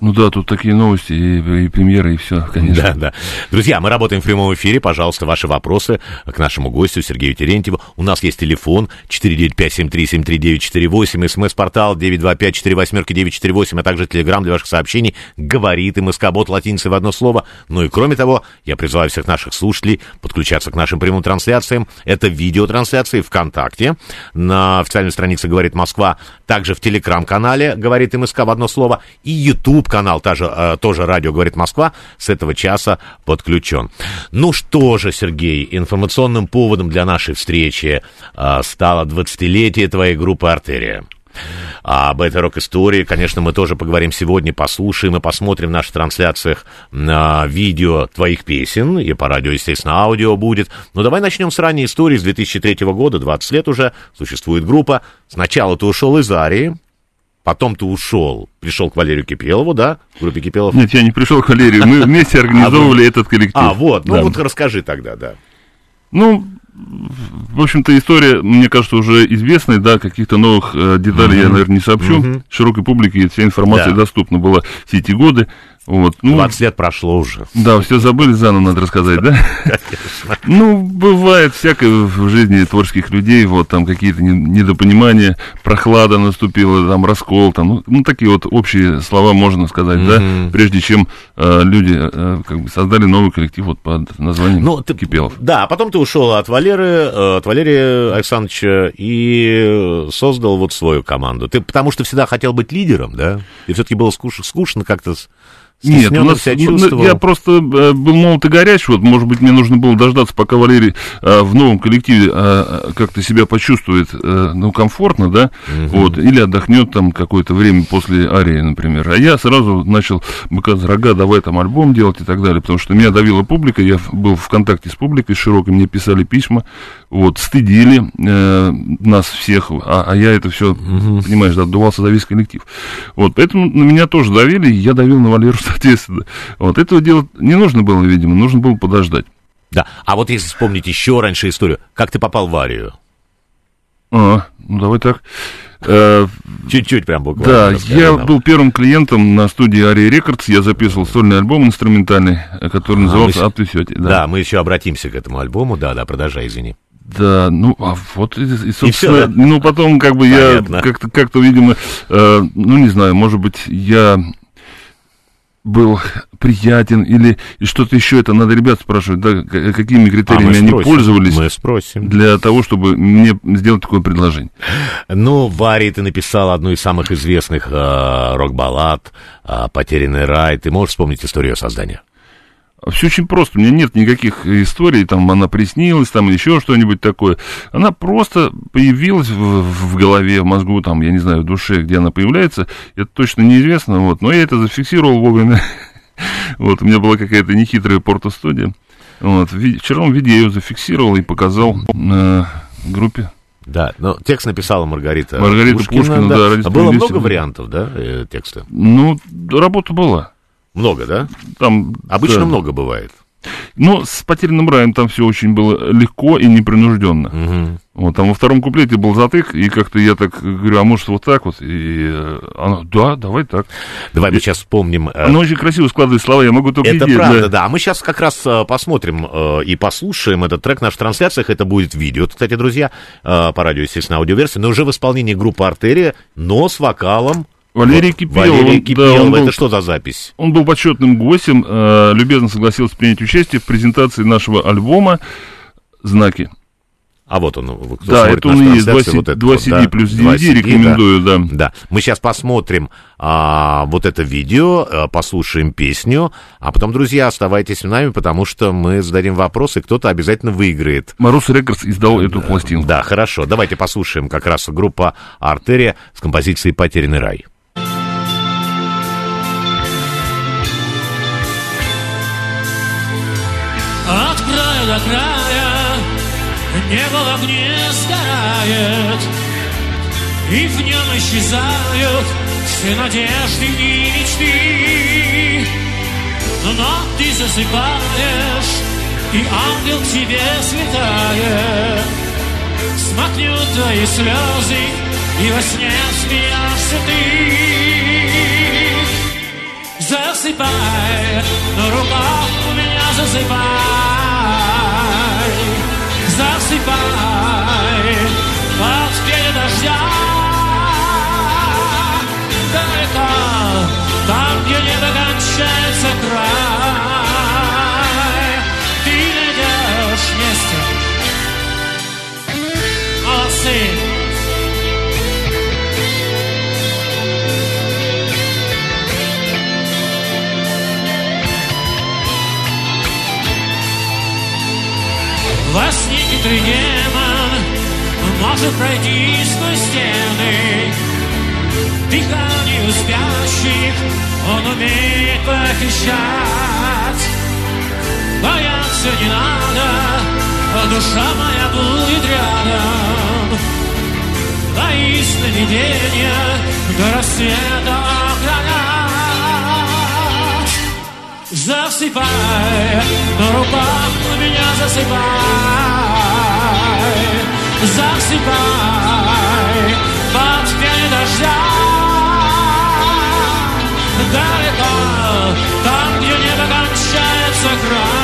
Ну да, тут такие новости и, и премьеры, и все, конечно. Да, да. Друзья, мы работаем в прямом эфире. Пожалуйста, ваши вопросы к нашему гостю Сергею Терентьеву. У нас есть телефон 495-7373-948, смс-портал 925-48-948, а также телеграмм для ваших сообщений. Говорит и МСК-бот латиницей в одно слово. Ну и кроме того, я призываю всех наших слушателей подключаться к нашим прямым трансляциям. Это видеотрансляции ВКонтакте на официальной странице «Говорит Москва», также в телеграм-канале «Говорит МСК» в одно слово и YouTube канал тоже, э, тоже радио «Говорит Москва» с этого часа подключен. Ну что же, Сергей, информационным поводом для нашей встречи э, стало 20-летие твоей группы «Артерия». А об этой рок-истории, конечно, мы тоже поговорим сегодня, послушаем и посмотрим в наших трансляциях на видео твоих песен, и по радио, естественно, аудио будет. Но давай начнем с ранней истории, с 2003 года, 20 лет уже, существует группа. Сначала ты ушел из Арии, Потом ты ушел, пришел к Валерию Кипелову, да, в группе Кипелов? Нет, я не пришел к Валерию, мы вместе а организовывали этот коллектив. А, вот, ну вот расскажи тогда, да. Ну, в общем-то, история, мне кажется, уже известная, да, каких-то новых э, деталей я, наверное, не сообщу. Широкой публике вся информация доступна была все эти годы. Вот, ну, 20 лет прошло уже. Да, все забыли, заново надо рассказать, да? Конечно. Ну, бывает всякое в жизни творческих людей, вот там какие-то недопонимания, прохлада наступила, там раскол, там, ну, ну такие вот общие слова можно сказать, mm-hmm. да, прежде чем э, люди э, как бы создали новый коллектив вот под названием ну, ты, Кипелов. Да, а потом ты ушел от Валеры, э, от Валерия Александровича и создал вот свою команду. Ты потому что всегда хотел быть лидером, да? И все-таки было скучно, скучно как-то нет, у нас, ну, я просто э, был молод и горяч, вот, может быть, мне нужно было дождаться, пока Валерий э, в новом коллективе э, как-то себя почувствует, э, ну, комфортно, да, угу. вот, или отдохнет там какое-то время после арии, например. А я сразу начал быка рога, давай там альбом делать и так далее, потому что меня давила публика, я был в контакте с публикой широкой, мне писали письма, вот, стыдили э, нас всех, а, а я это все, угу. понимаешь, отдувался за весь коллектив. Вот, поэтому на меня тоже давили, я давил на Валеру соответственно. Вот этого делать не нужно было, видимо, нужно было подождать. Да, а вот если вспомнить еще раньше историю, как ты попал в аварию? А, ну давай так. Э, Чуть-чуть прям буквально. Да, я нам. был первым клиентом на студии Ария Рекордс. Я записывал сольный альбом инструментальный, который а, назывался «Ап Да. да, мы еще обратимся к этому альбому. Да, да, продолжай, извини. Да, ну, а вот, и, и собственно, и все, да? ну, потом, как бы, Понятно. я как-то, как-то, видимо, э, ну, не знаю, может быть, я был приятен или что-то еще это надо ребят спрашивать, да, какими критериями а они спросим, пользовались мы спросим. для того, чтобы мне сделать такое предложение. Ну, Варри, ты написал одну из самых известных э, рок-баллад э, «Потерянный рай». Ты можешь вспомнить историю создания? Все очень просто. У меня нет никаких историй, там она приснилась, там еще что-нибудь такое. Она просто появилась в, в голове, в мозгу, там, я не знаю, в душе, где она появляется. Это точно неизвестно, вот. Но я это зафиксировал вовремя. Вот, у меня была какая-то нехитрая порто-студия. Вот, вчера в виде я ее зафиксировал и показал на группе. Да, но текст написала Маргарита Маргарита Пушкина, Пушкина да. да а было много вариантов, да, э, текста? Ну, работа была. Много, да? Там, Обычно да. много бывает. Ну, с потерянным раем там все очень было легко и непринужденно. Угу. Вот, там во втором куплете был затык, и как-то я так говорю, а может вот так вот? И э, она, да, давай так. Давай и, мы сейчас вспомним. Э, она очень красиво складывает слова, я могу только Это идея, правда, да. да. А мы сейчас как раз э, посмотрим и послушаем этот трек в наших трансляциях. Это будет видео, кстати, друзья, по радио, естественно, аудиоверсии, но уже в исполнении группы «Артерия», но с вокалом Валерий Кипелов. Валерий Кипелов, да, он это был, что за запись? Он был почетным гостем, э, любезно согласился принять участие в презентации нашего альбома «Знаки». А вот он, кто да, это он и есть, 2, вот это 2 CD да, плюс DVD, CD, рекомендую, да. да. Да, мы сейчас посмотрим а, вот это видео, а, послушаем песню, а потом, друзья, оставайтесь с нами, потому что мы зададим вопросы, кто-то обязательно выиграет. Мороз Рекордс издал эту пластинку. Да, хорошо, давайте послушаем как раз группа «Артерия» с композицией «Потерянный рай». До края, небо в огне сгорает, и в нем исчезают все надежды и мечты. Но ты засыпаешь, и ангел к тебе слетает. Смахнет твои слезы, и во сне смеешься ты. Засыпай, на руках у меня засыпай. Засыпай, под пение дождя. там, где небо кончается край, ты найдешь место. Молодцы! Во сне хитрый демон может пройти сквозь стены, дыханию спящих Он умеет похищать. Бояться не надо а Душа моя будет рядом. Бои сновидения До рассвета охранять Засыпай На руках меня засыпай Засыпай Под пение дождя. Далеко, там, где небо кончается край,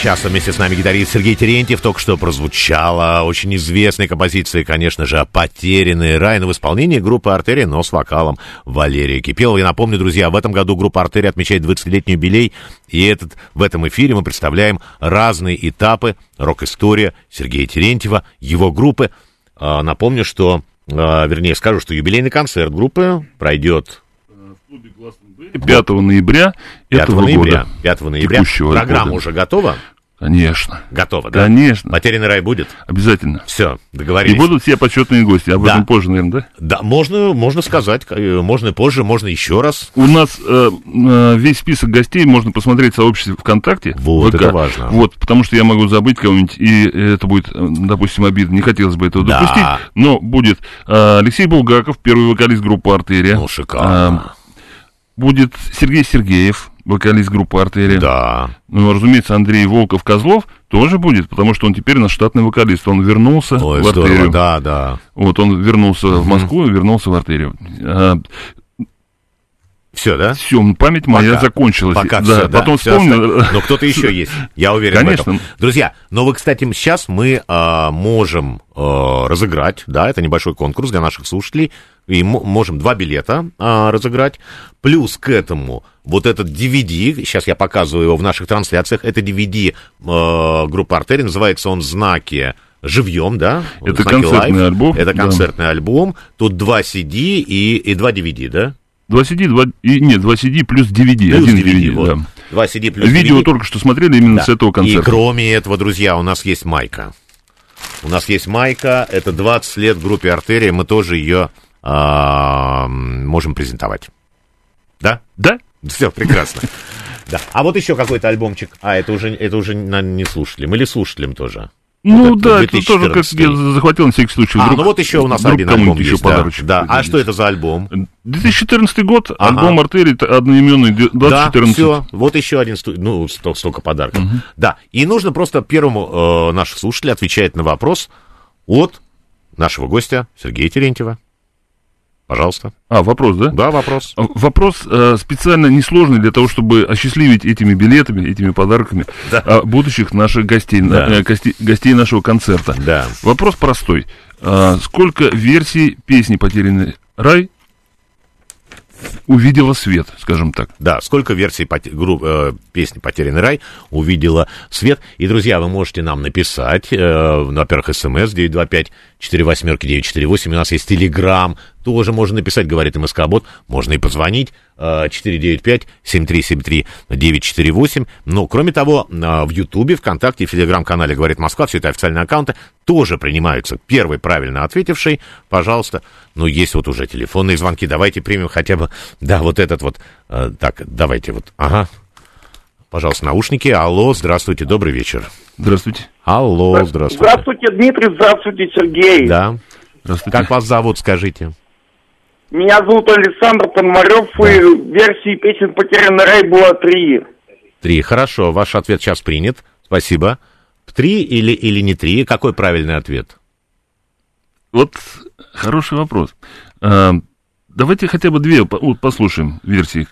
часа вместе с нами гитарист Сергей Терентьев. Только что прозвучала очень известная композиция, конечно же, «Потерянный рай» в исполнении группы «Артерия», но с вокалом Валерия Кипелова. Я напомню, друзья, в этом году группа «Артерия» отмечает 20-летний юбилей, и этот, в этом эфире мы представляем разные этапы рок-история Сергея Терентьева, его группы. А, напомню, что, а, вернее, скажу, что юбилейный концерт группы пройдет 5 ноября 5 этого ноября, года. 5 ноября. Текущего Программа года. уже готова? Конечно. Готово, да? Конечно. Потерянный рай будет? Обязательно. Все, договорились. И будут все почетные гости, об да. этом позже, наверное, да? Да, можно, можно сказать, э, можно позже, можно еще раз. У нас э, э, весь список гостей можно посмотреть в сообществе ВКонтакте. Вот, ВК. это важно. Вот, потому что я могу забыть кого-нибудь, и это будет, э, допустим, обидно, не хотелось бы этого да. допустить, но будет э, Алексей Булгаков, первый вокалист группы «Артерия». Ну, шикарно. Э, будет Сергей Сергеев, вокалист группы «Артерия». Да. Ну, разумеется, Андрей Волков-Козлов тоже будет, потому что он теперь наш штатный вокалист. Он вернулся Ой, в здорово, «Артерию». да, да. Вот он вернулся в Москву и вернулся в «Артерию». А, Все, да? все, память моя Пока. закончилась. Пока да, все, да. потом всё вспомнил. остальное. Но кто-то еще есть, я уверен Конечно. в этом. Друзья, но вы, кстати, сейчас мы а, можем а, разыграть, да, это небольшой конкурс для наших слушателей, и можем два билета а, разыграть, плюс к этому вот этот DVD, сейчас я показываю его в наших трансляциях, это DVD а, группы Артерий, называется он «Знаки живьем», да? Это «Знаки концертный Live». альбом, Это да. концертный альбом, тут два CD и, и два DVD, да? Два CD, два, и, нет, два CD плюс DVD. Плюс один DVD, DVD, вот. да. Два CD плюс Видео DVD. только что смотрели именно Да. с этого И концерта. кроме этого, друзья, у нас есть майка. У нас есть майка, это 20 лет группе Артерия, мы тоже ее можем презентовать. Да? Да? Все, прекрасно. Да. А вот еще какой-то альбомчик. А, это уже, это уже наверное, не слушателям. Или слушателям тоже. Ну Вот да, это это тоже как 2014. я захватил на всякий случай. А, Вдруг- ну вот еще у нас один альбом еще есть. Да, подарочек да. А какой-то что это за альбом? 2014 год, Ага. альбом «Артерий», одноименный, д- Да, 2014. все, вот еще один, сту- ну, сто- столько подарков. Да, и нужно просто первому э, нашему слушателю отвечать на вопрос от нашего гостя Сергея Терентьева. Пожалуйста. А, вопрос, да? Да, вопрос. А, Вопрос э, специально несложный для того, чтобы осчастливить этими билетами, этими подарками Да. а, будущих наших гостей, Да. э, гостей, гостей нашего концерта. Да. Вопрос простой. А, сколько версий песни «Потерянный рай» увидела свет, скажем так? Да, сколько версий поте- групп- э, песни «Потерянный рай» увидела свет. И, друзья, вы можете нам написать, э, во-первых, смс 925-48-948, у нас есть телеграм, тоже можно написать, говорит МСК-бот, можно и позвонить, э, 495-7373-948. Но, кроме того, э, в Ютубе, ВКонтакте, в Телеграм-канале «Говорит Москва», все это официальные аккаунты, тоже принимаются. Первый правильно ответивший, пожалуйста. Ну, есть вот уже телефонные звонки, давайте примем хотя бы, да, вот этот вот, э, так, давайте вот, ага. Пожалуйста, наушники. Алло, здравствуйте, добрый вечер. Здравствуйте. Алло, здравствуйте. Здравствуйте, Дмитрий, здравствуйте, Сергей. Да. Здравствуйте. Как вас зовут, скажите? Меня зовут Александр Пономарев, и версии песен «Потерянный рай» было три. Три. Хорошо, ваш ответ сейчас принят. Спасибо. Три или, или не три? Какой правильный ответ? Вот хороший вопрос. А, давайте хотя бы две послушаем версии.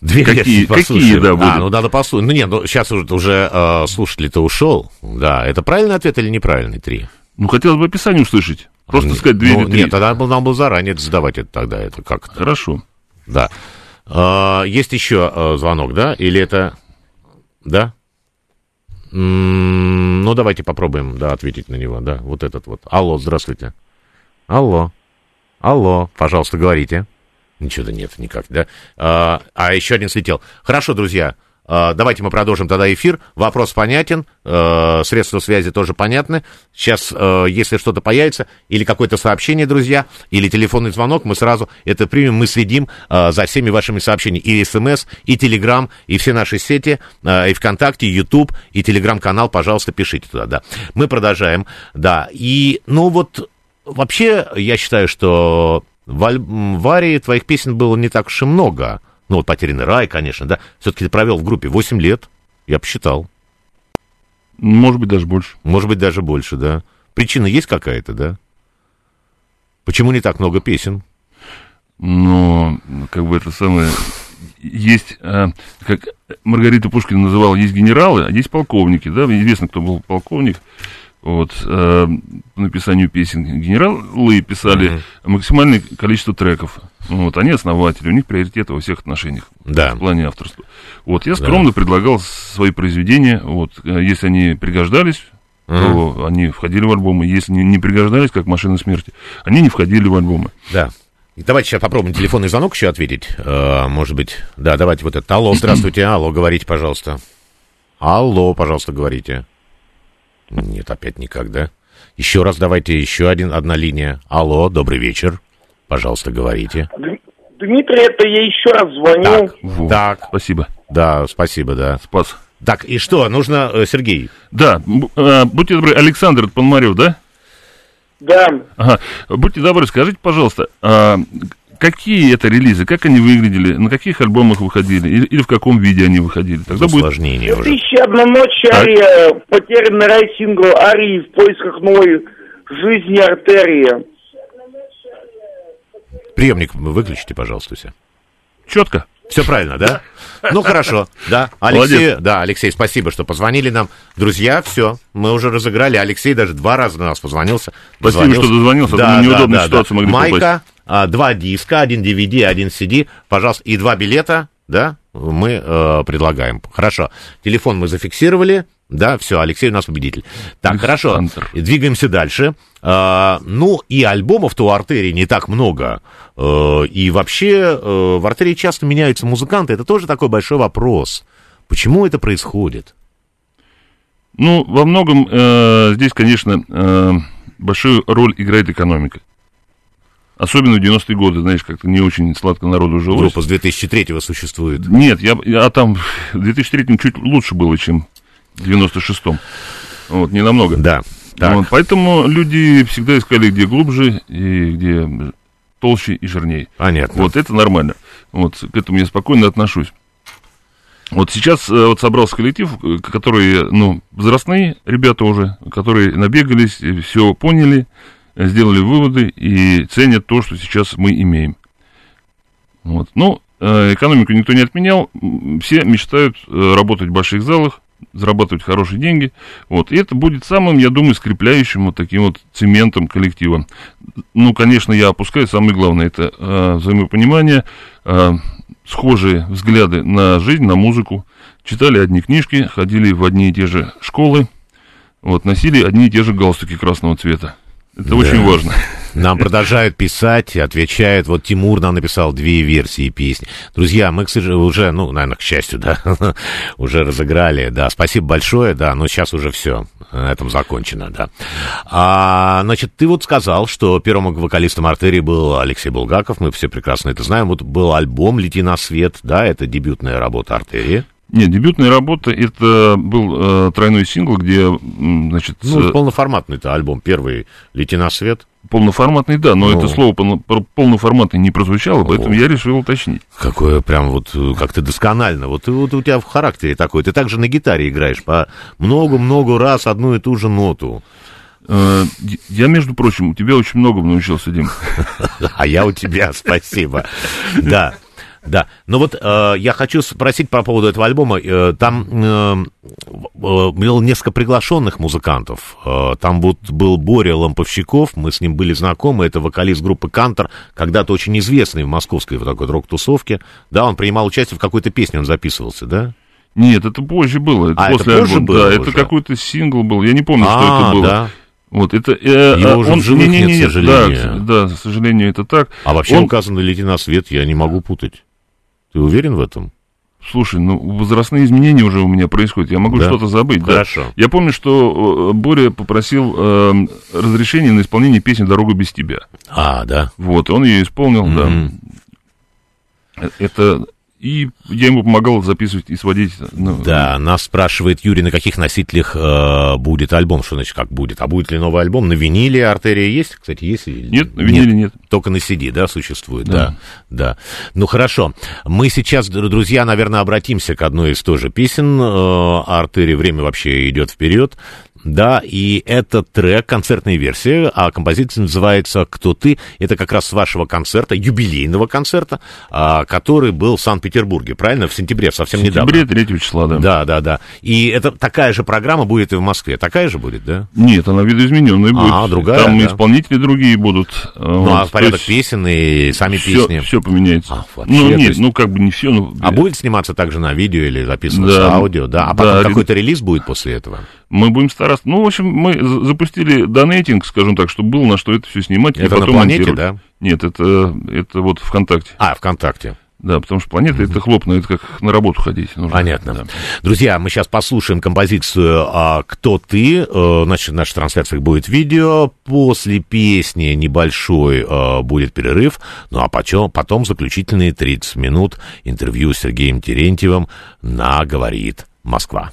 Две Какие- версии послушаем. какие, да, А, будут? ну надо послушать. Ну нет, ну сейчас уже, уже э, слушатель-то ушел. Да, это правильный ответ или неправильный? Три. Ну, хотелось бы описание услышать. Просто сказать две ну, или три. Нет, тогда надо было заранее задавать это тогда. Это как Хорошо. Да. А, есть еще а, звонок, да? Или это... Да? М, ну, давайте попробуем, да, ответить на него, да, вот этот вот. Алло, здравствуйте. Алло. Алло, пожалуйста, говорите. Ничего-то нет, никак, да? А, а еще один слетел. Хорошо, друзья, давайте мы продолжим тогда эфир. Вопрос понятен, э, средства связи тоже понятны. Сейчас, э, если что-то появится, или какое-то сообщение, друзья, или телефонный звонок, мы сразу это примем, мы следим э, за всеми вашими сообщениями. И СМС, и Телеграм, и все наши сети, и ВКонтакте, и Ютуб, и Телеграм-канал, пожалуйста, пишите туда, да. Мы продолжаем, да. И, ну вот, вообще, я считаю, что в, в твоих песен было не так уж и много. Ну, вот «Потерянный рай», конечно, да. Все-таки ты провел в группе 8 лет, я посчитал. Может быть, даже больше. Может быть, даже больше, да. Причина есть какая-то, да? Почему не так много песен? Но, как бы это самое... Есть, а, как Маргарита Пушкина называла, есть генералы, а есть полковники, да, известно, кто был полковник. Вот, по написанию песен генералы писали максимальное количество треков. Вот, они основатели, у них приоритеты во всех отношениях Да. в плане авторства. Вот, я скромно предлагал свои произведения, вот, э, если они пригождались, то они входили в альбомы, если не, не пригождались, как «Машина смерти», они не входили в альбомы. Да. Давайте сейчас попробуем телефонный звонок еще ответить. Э, может быть. Да, давайте вот это. Алло, здравствуйте. Алло, говорите, пожалуйста. Алло, пожалуйста, говорите. Нет, опять никак, да? Еще раз давайте, еще один, одна линия. Алло, добрый вечер. Пожалуйста, говорите. Дмитрий, это я еще раз звоню. Так, так, Спасибо. да, спасибо, да. Спас. Так, и что, нужно, э, Сергей? Да, э, будьте добры, Александр Пономарев, да? Да. Ага. Будьте добры, скажите, пожалуйста, а какие это релизы, как они выглядели, на каких альбомах выходили, или, или в каком виде они выходили. Тогда Усложнение будет... 2001 ночь, Ария, потерянный рай сингл Арии в поисках новой жизни артерии. Приемник выключите, пожалуйста, все. Четко. Все правильно, да? Ну хорошо, да. Алексей, да, Алексей, спасибо, что позвонили нам. Друзья, все, мы уже разыграли. Алексей даже два раза на нас позвонился. Спасибо, что дозвонился. Да, неудобную да, ситуацию да. могли Майка, а, два диска, один DVD, один CD, пожалуйста, и два билета, да, мы э, предлагаем. Хорошо, телефон мы зафиксировали, да, все, Алексей у нас победитель. Так, хорошо, двигаемся дальше. А, ну, и альбомов-то у артерии не так много. А, и вообще а, в артерии часто меняются музыканты. Это тоже такой большой вопрос. Почему это происходит? Ну, во многом э, здесь, конечно, э, большую роль играет экономика. Особенно в 90-е годы, знаешь, как-то не очень сладко народу жилось. Группа с 2003-го существует. Нет, я, я там в 2003-м чуть лучше было, чем в 96-м. Вот, не намного. Да. Так. Вот, поэтому люди всегда искали, где глубже и где толще и жирнее. Понятно. Вот это нормально. Вот к этому я спокойно отношусь. Вот сейчас э, вот собрался коллектив, э, которые, ну, возрастные ребята уже, которые набегались, все поняли, сделали выводы и ценят то, что сейчас мы имеем. Вот. Ну, э, экономику никто не отменял, все мечтают работать в больших залах, зарабатывать хорошие деньги. Вот. И это будет самым, я думаю, скрепляющим вот таким вот цементом коллектива. Ну, конечно, я опускаю, самое главное, это э, взаимопонимание, э, схожие взгляды на жизнь, на музыку. Читали одни книжки, ходили в одни и те же школы, вот, носили одни и те же галстуки красного цвета. Это да. очень важно. Нам продолжают писать, отвечают. Вот Тимур нам написал две версии песни. Друзья, мы, к сожалению, уже, ну, наверное, к счастью, да, уже разыграли. Да, спасибо большое, да, но сейчас уже все. На этом закончено, да. А, значит, ты вот сказал, что первым вокалистом артерии был Алексей Булгаков, мы все прекрасно это знаем. Вот был альбом «Лети на свет», да, это дебютная работа артерии. Нет, дебютная работа это был э, тройной сингл, где, значит... Ну, полноформатный-то альбом, первый «Лети на свет». Полноформатный, да, но ну. это слово полноформатный не прозвучало, поэтому О. я решил уточнить. Какое прям вот, как ты досконально. Вот, вот у тебя в характере такой. Ты также на гитаре играешь по много-много раз одну и ту же ноту. Э, я, между прочим, у тебя очень много научился, Дим. А я у тебя, спасибо. Да. Да, но вот э, я хочу спросить по поводу этого альбома. Э, там э, было несколько приглашенных музыкантов. Э, там вот был Боря Ламповщиков, мы с ним были знакомы, это вокалист группы «Кантор», когда-то очень известный в московской вот такой рок-тусовке. Да, он принимал участие в какой-то песне, он записывался, да? Нет, это позже было. Это а, после это позже альбома. было Да, уже? это какой-то сингл был, я не помню, а, что это было. Да. Вот это э, Его уже он, в живых не, не, не, нет, к сожалению. Да, да, к сожалению, это так. А вообще он... указано «Лети на свет», я не могу путать. Ты уверен в этом? Слушай, ну возрастные изменения уже у меня происходят. Я могу да? что-то забыть. Хорошо. Да? Я помню, что э, Боря попросил э, разрешения на исполнение песни "Дорога без тебя". А, да. Вот, он ее исполнил, mm-hmm. да. Это и я ему помогал записывать и сводить. Ну, да, нас спрашивает Юрий, на каких носителях э, будет альбом, что значит, как будет, а будет ли новый альбом, на виниле артерия есть, кстати, есть? Нет, на виниле нет. нет. Только на CD, да, существует, да. да, да. Ну, хорошо, мы сейчас, друзья, наверное, обратимся к одной из тоже песен э, артерии, время вообще идет вперед, да, и это трек, концертная версия, а композиция называется «Кто ты?». Это как раз с вашего концерта, юбилейного концерта, а, который был в Санкт-Петербурге, правильно? В сентябре, совсем в сентябре, недавно. 3 числа, да. Да, да, да. И это такая же программа будет и в Москве, такая же будет, да? Нет, она видоизмененная будет. А, другая, Там да? исполнители другие будут. Ну, вот, а порядок песен и сами все, песни? Все поменяется. А, вообще, ну, нет, есть... ну, как бы не все. Но... А будет сниматься также на видео или записываться да, аудио, да? А потом да, какой-то релиз будет после этого? Мы будем стараться. Ну, в общем, мы запустили донейтинг, скажем так, чтобы было на что это все снимать. Это и потом на планете, монтировать. да? Нет, это, это вот ВКонтакте. А, ВКонтакте. Да, потому что планета это хлопно, это как на работу ходить. Нужно. Понятно. Да. Друзья, мы сейчас послушаем композицию а, «Кто ты?». Э, значит, наша трансляция будет видео. После песни небольшой а, будет перерыв. Ну, а потом, потом заключительные 30 минут интервью с Сергеем Терентьевым на «Говорит Москва».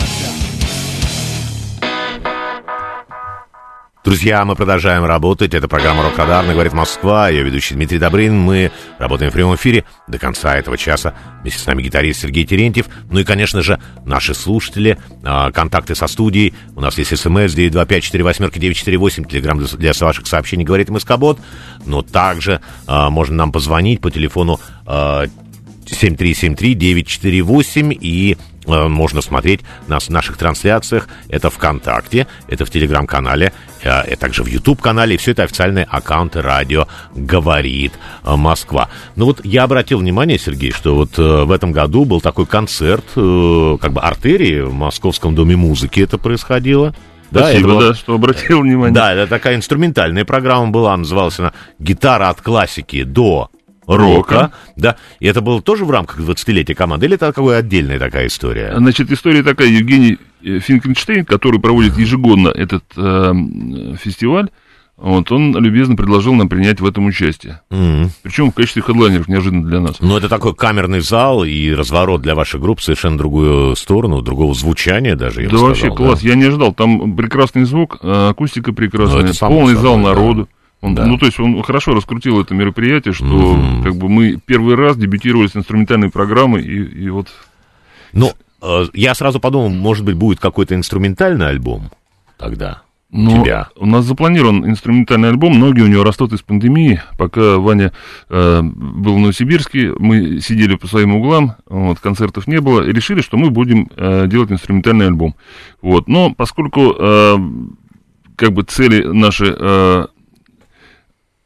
Друзья, мы продолжаем работать. Это программа «Рок-Радар» на «Говорит Москва». Я ведущий Дмитрий Добрын. Мы работаем в прямом эфире до конца этого часа. Вместе с нами гитарист Сергей Терентьев. Ну и, конечно же, наши слушатели. А, контакты со студией. У нас есть смс 925-48-948. Телеграмм для ваших сообщений «Говорит МСК-бот». Но также а, можно нам позвонить по телефону а, 7373-948 и э, можно смотреть нас в наших трансляциях. Это ВКонтакте, это в Телеграм-канале, э, также в YouTube-канале. Все это официальные аккаунты радио «Говорит э, Москва». Ну вот я обратил внимание, Сергей, что вот э, в этом году был такой концерт, э, как бы артерии в Московском Доме музыки это происходило. Да, Спасибо, это была... да, что обратил внимание. Да, это такая инструментальная программа была, называлась она «Гитара от классики до рока, да, и это было тоже в рамках 20-летия команды, или это какая отдельная такая история? Значит, история такая, Евгений э, Финкенштейн, который проводит ежегодно этот э, фестиваль, вот, он любезно предложил нам принять в этом участие. Mm-hmm. Причем в качестве хедлайнеров, неожиданно для нас. Ну, это такой камерный зал и разворот для вашей группы совершенно другую сторону, другого звучания даже, я Да вообще сказал, класс, да? я не ожидал. Там прекрасный звук, а акустика прекрасная, ну, полный зал народу. Он, да. Ну, то есть он хорошо раскрутил это мероприятие, что mm-hmm. как бы мы первый раз дебютировали с инструментальной программой, и, и вот... Ну, э, я сразу подумал, может быть, будет какой-то инструментальный альбом тогда. Ну, тебя? У нас запланирован инструментальный альбом, ноги у него растут из пандемии. Пока Ваня э, был в Новосибирске, мы сидели по своим углам, вот, концертов не было, и решили, что мы будем э, делать инструментальный альбом. Вот. Но поскольку э, как бы цели наши э,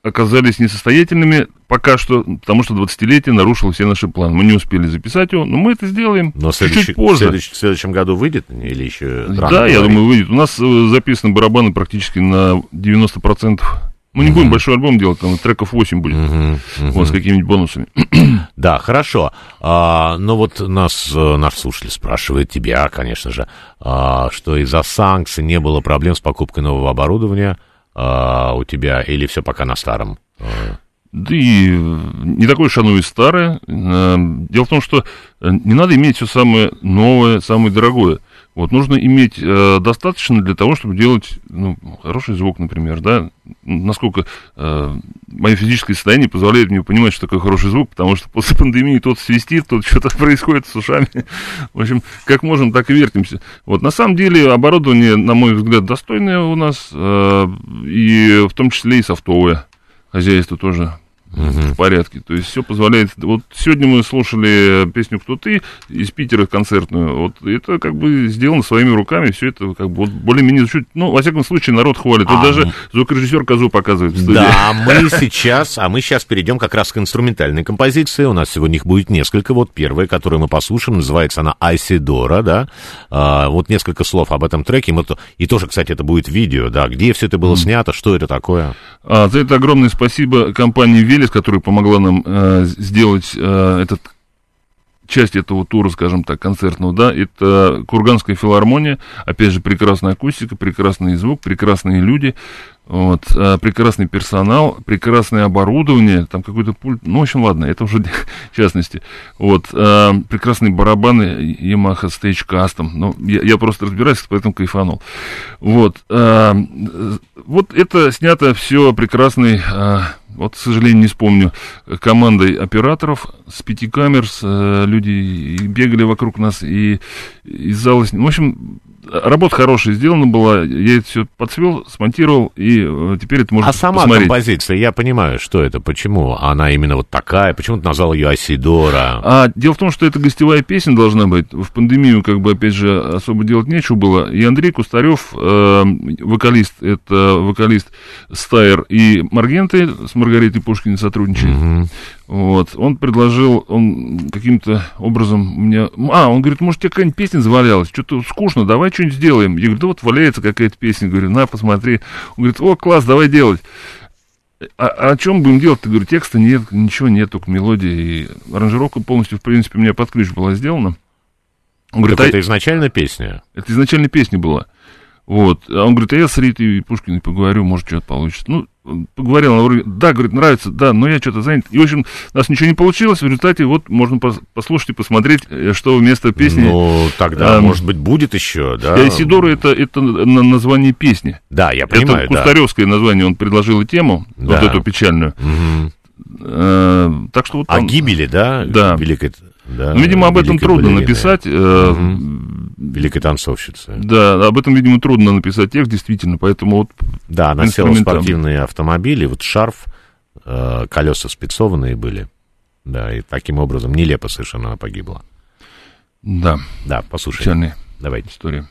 оказались несостоятельными пока что, потому что 20-летие нарушило все наши планы. Мы не успели записать его, но мы это сделаем но чуть-чуть позже. В, в следующем году выйдет или еще? Да, я думаю, выйдет. У нас э, записаны барабаны практически на 90%. Мы не uh-huh. будем большой альбом делать, там треков 8 будет, uh-huh. Uh-huh. вот с какими-нибудь бонусами. Да, хорошо. А, но вот нас э, наш слушатель спрашивает тебя, конечно же, а, что из-за санкций не было проблем с покупкой нового оборудования а, у тебя или все пока на старом? Да и не такое уж оно и старое. Э, дело в том, что э, не надо иметь все самое новое, самое дорогое. Вот, нужно иметь э, достаточно для того, чтобы делать ну, хороший звук, например, да. Насколько э, мое физическое состояние позволяет мне понимать, что такое хороший звук, потому что после пандемии тот свистит, тот что-то происходит с ушами. В общем, как можем, так и вертимся. Вот, на самом деле, оборудование, на мой взгляд, достойное у нас, э, и в том числе и софтовое хозяйство тоже угу. в порядке. То есть все позволяет. Вот сегодня мы слушали песню «Кто ты» из Питера концертную. Вот это как бы сделано своими руками. Все это как бы вот более-менее чуть. Ну, во всяком случае, народ хвалит. А, вот даже звукорежиссер Козу показывает в студии. Да, мы сейчас, а мы сейчас перейдем как раз к инструментальной композиции. У нас сегодня их будет несколько. Вот первая, которую мы послушаем, называется она «Айсидора», да. А, вот несколько слов об этом треке. Мы и тоже, кстати, это будет видео, да. Где все это было снято, что это такое? А, за это огромное спасибо компании «Велес», которая помогла нам э, сделать э, этот часть этого тура, скажем так, концертного, да, это Курганская филармония, опять же, прекрасная акустика, прекрасный звук, прекрасные люди, вот, э, прекрасный персонал, прекрасное оборудование, там какой-то пульт, ну, в общем, ладно, это уже в частности, вот, э, прекрасные барабаны Yamaha Stage Custom, ну, я, я просто разбираюсь, поэтому кайфанул, вот, э, вот это снято все прекрасной вот, к сожалению, не вспомню, командой операторов с пяти камер, люди бегали вокруг нас и из зала... В общем, работа хорошая сделана была, я это все подсвел, смонтировал, и э, теперь это можно А сама посмотреть. композиция, я понимаю, что это, почему она именно вот такая, почему ты назвал ее Асидора? А, дело в том, что это гостевая песня должна быть, в пандемию, как бы, опять же, особо делать нечего было, и Андрей Кустарев, э, вокалист, это вокалист Стайер и Маргенты, с Маргаритой Пушкиной сотрудничает, угу. Вот, он предложил, он каким-то образом мне... А, он говорит, может, тебе какая-нибудь песня завалялась? Что-то скучно, давай что-нибудь сделаем. Я говорю, да вот валяется какая-то песня. Говорю, на, посмотри. Он говорит, о, класс, давай делать. А, а о чем будем делать? Ты говорю, текста нет, ничего нет, только мелодия. И аранжировка полностью, в принципе, у меня под ключ была сделана. Он говорит, так а... это изначально песня? Это изначально песня была. Вот. А он говорит, а я с Ритой Пушкиной поговорю, может, что-то получится. Ну, поговорил, она говорит, да, говорит, нравится, да, но я что-то занят. И, в общем, у нас ничего не получилось, в результате вот можно послушать и посмотреть, э, что вместо песни... Ну, тогда, а, может быть, будет еще, да? Исидора это, это название песни. Да, я понимаю, Это Кустаревское да. название, он предложил и тему, да. вот эту печальную. Угу. А, так что вот там... О гибели, да? Да. Великой да, ну, видимо, об этом трудно балерины. написать. Угу. Великая танцовщица. Да, об этом, видимо, трудно написать текст, действительно, поэтому вот... Да, она села в спортивные автомобили, вот шарф, э, колеса спецованные были, да, и таким образом нелепо совершенно она погибла. Да. Да, послушай. Давайте. история.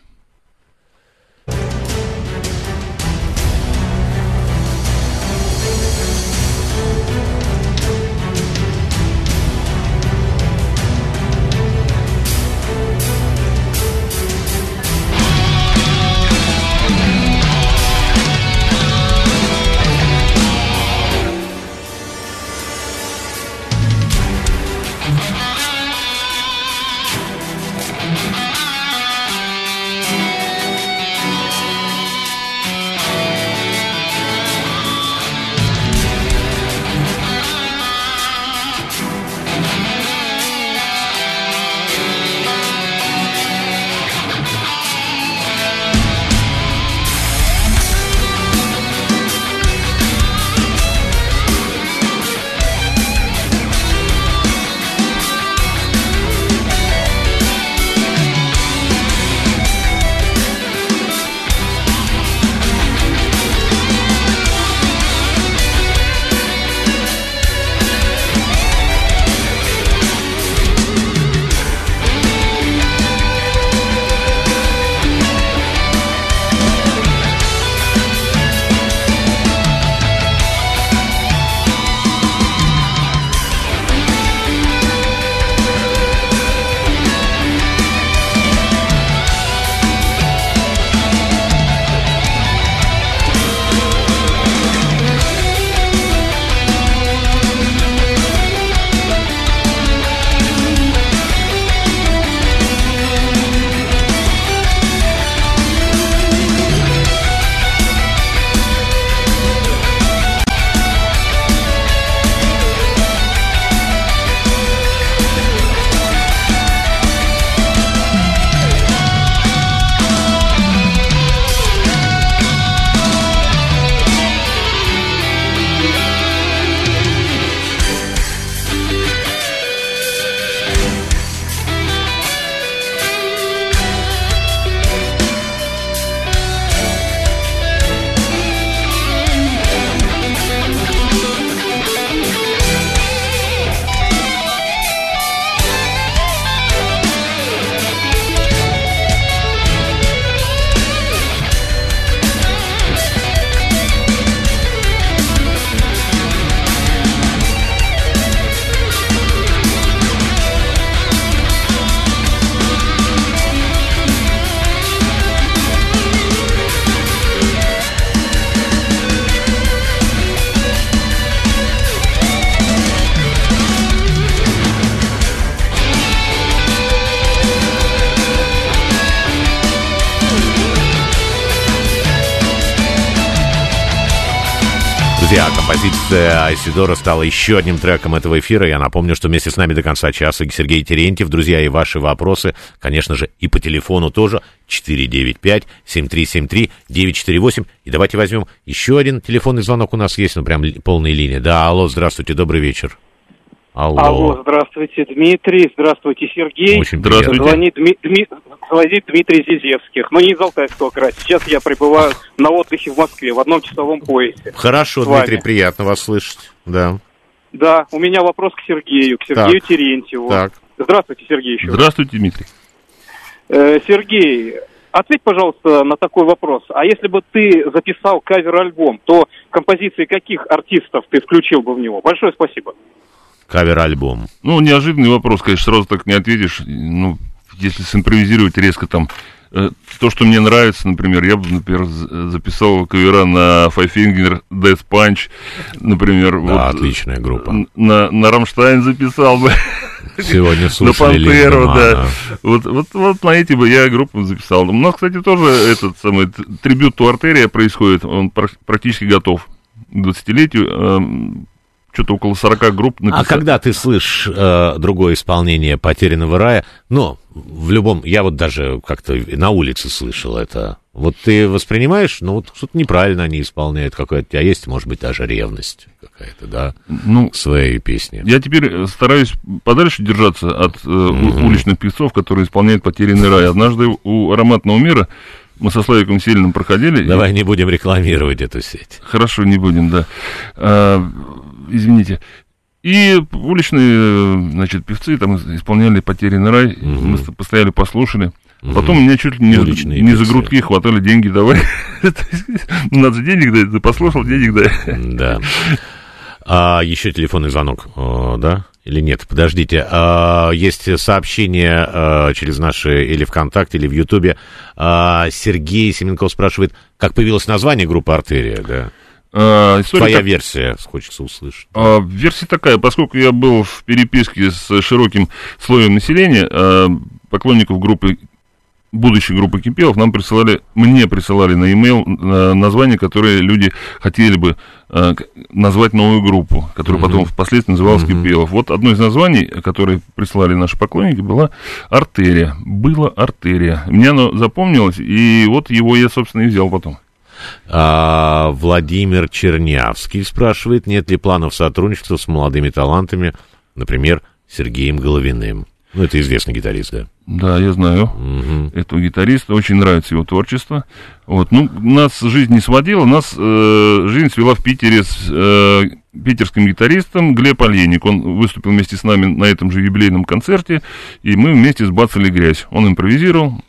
Друзья, композиция Айсидора стала еще одним треком этого эфира. Я напомню, что вместе с нами до конца часа Сергей Терентьев. Друзья, и ваши вопросы, конечно же, и по телефону тоже. 495-7373-948. И давайте возьмем еще один телефонный звонок у нас есть, ну прям полная линия. Да, алло, здравствуйте, добрый вечер. Алло. Алло, здравствуйте, Дмитрий, здравствуйте, Сергей. Очень здравствуйте. Звонит, Дми, Дми, звонит Дмитрий Зизевских, но не из Алтайского края. Сейчас я пребываю на отдыхе в Москве, в одном часовом поясе. Хорошо, Дмитрий, приятно вас слышать, да. Да, у меня вопрос к Сергею, к Сергею так. Терентьеву. Так. Здравствуйте, Сергей, еще Здравствуйте, Дмитрий. Э, Сергей, ответь, пожалуйста, на такой вопрос. А если бы ты записал кавер-альбом, то композиции каких артистов ты включил бы в него? Большое спасибо кавер-альбом? Ну, неожиданный вопрос, конечно, сразу так не ответишь. Ну, если симпровизировать резко там э, то, что мне нравится, например, я бы, например, записал кавера на Five Finger Death Punch, например. Да, вот, отличная группа. На, на Рамштайн записал бы. Сегодня На Пантеру, да. Вот, вот, вот на эти бы я группу записал. У нас, кстати, тоже этот самый трибют у Артерия происходит, он практически готов к 20-летию эм, что-то около 40 групп написали. А когда ты слышишь э, другое исполнение «Потерянного рая», ну, в любом, я вот даже как-то на улице слышал это, вот ты воспринимаешь, ну, вот что-то неправильно они исполняют, какая-то у тебя есть, может быть, даже ревность какая-то, да, ну, к своей песне. Я теперь стараюсь подальше держаться от э, mm-hmm. уличных певцов, которые исполняют «Потерянный рай». Однажды у «Ароматного мира» мы со Славиком Сильным проходили. Давай и... не будем рекламировать эту сеть. Хорошо, не будем, да. А, извините. И уличные, значит, певцы там исполняли «Потерянный рай», угу. мы постояли, послушали. Угу. Потом меня чуть ли не, не за грудки хватали деньги давай. Надо денег дать, ты послушал, денег дай. Да. А еще телефонный звонок, О, да? Или нет? Подождите. А, есть сообщение а, через наши или ВКонтакте, или в Ютубе. А, Сергей Семенков спрашивает, как появилось название группы «Артерия», да? А, Твоя так... версия, хочется услышать. А, версия такая, поскольку я был в переписке с широким слоем населения, а, поклонников группы будущей группы Кипелов нам присылали, мне присылали на e-mail название, которое люди хотели бы э, назвать новую группу, которая mm-hmm. потом впоследствии называлась mm-hmm. Кипелов. Вот одно из названий, которое присылали наши поклонники, была Артерия. Было Артерия. Мне оно запомнилось, и вот его я, собственно, и взял потом. А, Владимир Чернявский спрашивает, нет ли планов сотрудничества с молодыми талантами, например, Сергеем Головиным. Ну, это известный гитарист, да. Да, я знаю угу. этого гитариста, очень нравится его творчество. Вот, ну, нас жизнь не сводила, нас э, жизнь свела в Питере с э, питерским гитаристом Глеб Альеник. Он выступил вместе с нами на этом же юбилейном концерте, и мы вместе сбацали грязь. Он импровизировал.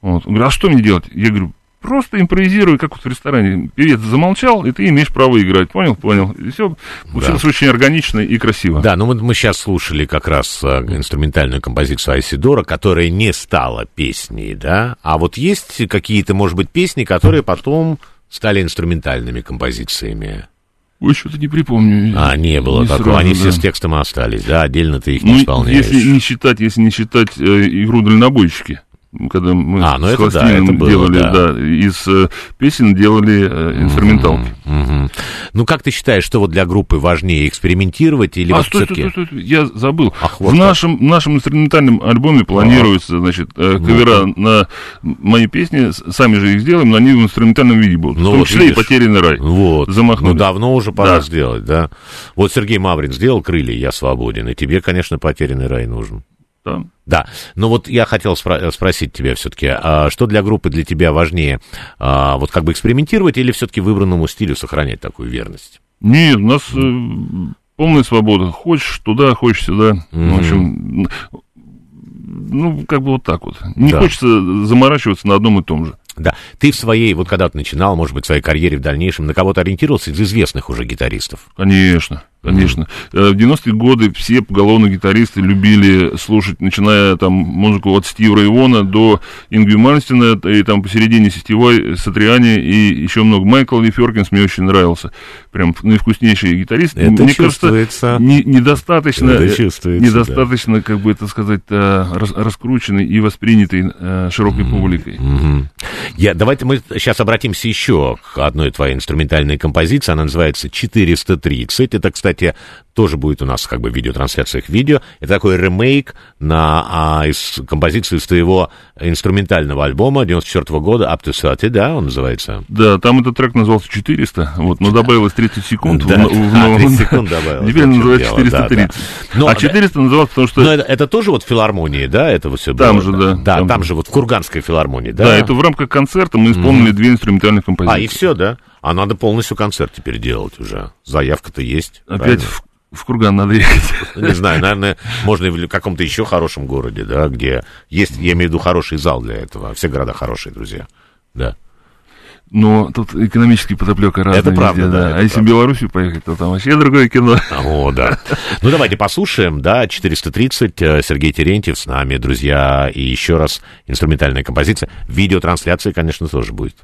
Вот. Он говорит, а что мне делать? Я говорю, Просто импровизируй, как вот в ресторане. Певец замолчал, и ты имеешь право играть. Понял? Понял. И все получилось да. очень органично и красиво. Да, ну мы, мы сейчас слушали как раз а, инструментальную композицию Айсидора, которая не стала песней, да? А вот есть какие-то, может быть, песни, которые потом стали инструментальными композициями? Ой, что-то не припомню. А, не было не такого. Сразу, Они да. все с текстом остались, да? Отдельно ты их не ну, исполняешь. Если не считать, если не считать э, игру дальнобойщики когда мы а, ну с это, да, это было, делали, да. да, из э, песен делали э, инструменталки. Угу, угу. Ну, как ты считаешь, что вот для группы важнее экспериментировать или а, вот стой, стой, стой, стой, я забыл. Ах, вот в нашем, нашем инструментальном альбоме планируется, а. значит, э, кавера ну, на мои песни, сами же их сделаем, но они в инструментальном виде будут. Ну, в том вот числе видишь, и «Потерянный рай». Вот. Замахнули. Ну, давно уже пора да. сделать, да. Вот Сергей Маврин сделал «Крылья, я свободен», и тебе, конечно, «Потерянный рай» нужен да. Да, но вот я хотел спро- спросить тебя все-таки, а что для группы для тебя важнее, а, вот как бы экспериментировать или все-таки выбранному стилю сохранять такую верность? Нет, у нас э, полная свобода. Хочешь туда, хочешь сюда. Mm-hmm. В общем, ну, как бы вот так вот. Не да. хочется заморачиваться на одном и том же. Да. Ты в своей, вот когда ты начинал, может быть, в своей карьере в дальнейшем, на кого-то ориентировался из известных уже гитаристов? Конечно. Конечно. Mm-hmm. В 90-е годы все поголовно гитаристы любили слушать, начиная там музыку от Стива Рейвона до Ингви Мальстина, и там посередине сетевой Сатриани и еще много. Майкл Лиферкинс мне очень нравился. Прям наивкуснейший гитарист. Это мне кажется, не, недостаточно, это недостаточно, да. как бы это сказать, э, раскрученный и воспринятый э, широкой mm-hmm. публикой. Mm-hmm. Я, давайте мы сейчас обратимся еще к одной твоей инструментальной композиции. Она называется 430. Это, кстати, 对。Тоже будет у нас как бы в видеотрансляциях видео. Это такой ремейк на а, из композиции из твоего инструментального альбома 94 года Up to 30, да, он называется? Да, там этот трек назывался 400, вот, но добавилось 30 секунд. Да, в, в, а, 30 секунд добавилось. Теперь называется 430. Да, да. Но, а 400 называлось, потому что... Но это, это тоже вот в филармонии, да, это все Там было, же, да. Да, там, там же вот в Курганской филармонии, да? Да, это в рамках концерта мы исполнили mm. две инструментальных композиции. А, и все, да? А надо полностью концерт теперь делать уже. Заявка-то есть. Опять в в Курган надо ехать. Не знаю, наверное, можно в каком-то еще хорошем городе, да, где есть, я имею в виду, хороший зал для этого. Все города хорошие, друзья. Да. Но тут экономический подоплека разная. Это правда, везде, да. да. Это а если правда. в Белоруссию поехать, то там вообще другое кино. О, да. Ну, давайте послушаем, да, 430, э, Сергей Терентьев с нами, друзья, и еще раз инструментальная композиция. Видеотрансляция, конечно, тоже будет.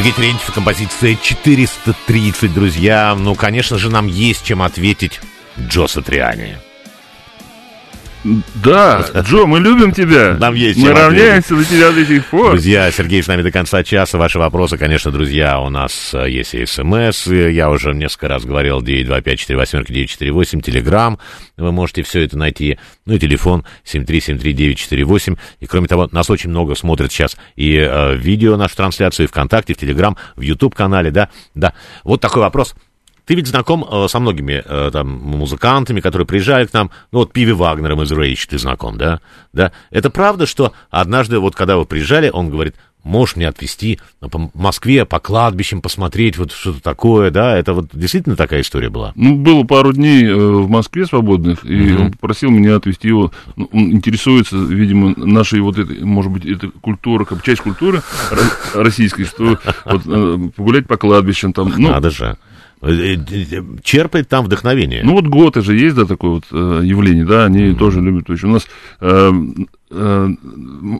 Сергей Терентьев, композиция 430, друзья. Ну, конечно же, нам есть чем ответить Джо Сатриани. Да, Джо, мы любим тебя. Нам есть Мы равняемся за тебя до сих пор. Друзья, Сергей с нами до конца часа. Ваши вопросы, конечно, друзья, у нас э, есть и смс. Я уже несколько раз говорил, 925-48-948, телеграмм. Вы можете все это найти. Ну и телефон 7373948. И кроме того, нас очень много смотрят сейчас и э, видео нашу трансляцию, и ВКонтакте, в Телеграм, в YouTube-канале, да? Да. Вот такой вопрос. Ты ведь знаком э, со многими э, там музыкантами, которые приезжали к нам. Ну, вот Пиви Вагнером из Рейч ты знаком, да? Да. Это правда, что однажды, вот когда вы приезжали, он говорит, можешь мне отвезти по Москве, по кладбищам посмотреть, вот что-то такое, да? Это вот действительно такая история была? Ну, было пару дней э, в Москве свободных, и mm-hmm. он попросил меня отвезти его. Ну, он интересуется, видимо, нашей вот этой, может быть, это культура, как часть культуры российской, что вот э, погулять по кладбищам там. Ну, Надо же э, черпает там вдохновение. Ну вот готы же есть, да, такое вот э, явление, да, они mm-hmm. тоже любят. То есть у нас э, Э,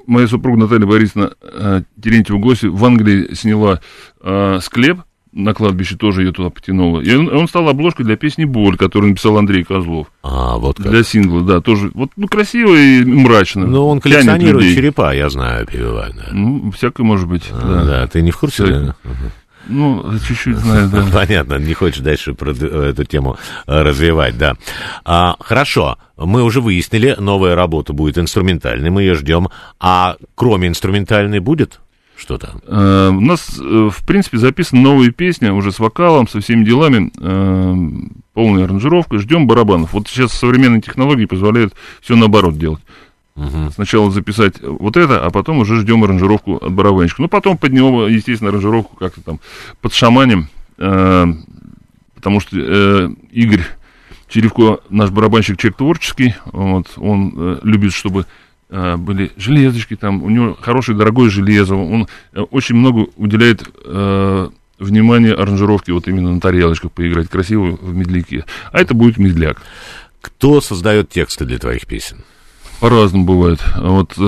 моя супруга Наталья Борисовна э, Терентьева Госи в Англии сняла э, склеп на кладбище, тоже ее туда потянула. И он, он стал обложкой для песни «Боль», которую написал Андрей Козлов. А, вот как. Для сингла, да, тоже. Вот, ну, красиво и мрачно. Ну, он коллекционирует черепа, я знаю, пивоварь, да. Ну, всякое может быть, а, да. Да, ты не в курсе? Да? Ну, чуть-чуть знаю, да. Понятно, не хочешь дальше про эту тему э, развивать, да. А, хорошо, мы уже выяснили, новая работа будет инструментальной, мы ее ждем. А кроме инструментальной будет что-то? Uh, у нас, э, в принципе, записана новая песня уже с вокалом, со всеми делами, uh, полная аранжировка, ждем барабанов. Вот сейчас современные технологии позволяют все наоборот делать. Угу. Сначала записать вот это, а потом уже ждем аранжировку от барабанщика. Ну, потом под него, естественно, аранжировку как-то там под шаманем, э, потому что э, Игорь Черевко, наш барабанщик, человек творческий, вот, он э, любит, чтобы э, были железочки там, у него хорошее, дорогое железо, он э, очень много уделяет э, внимания аранжировке вот именно на тарелочках поиграть красиво в медляке. А это будет медляк. Кто создает тексты для твоих песен? По-разному бывает. Вот э,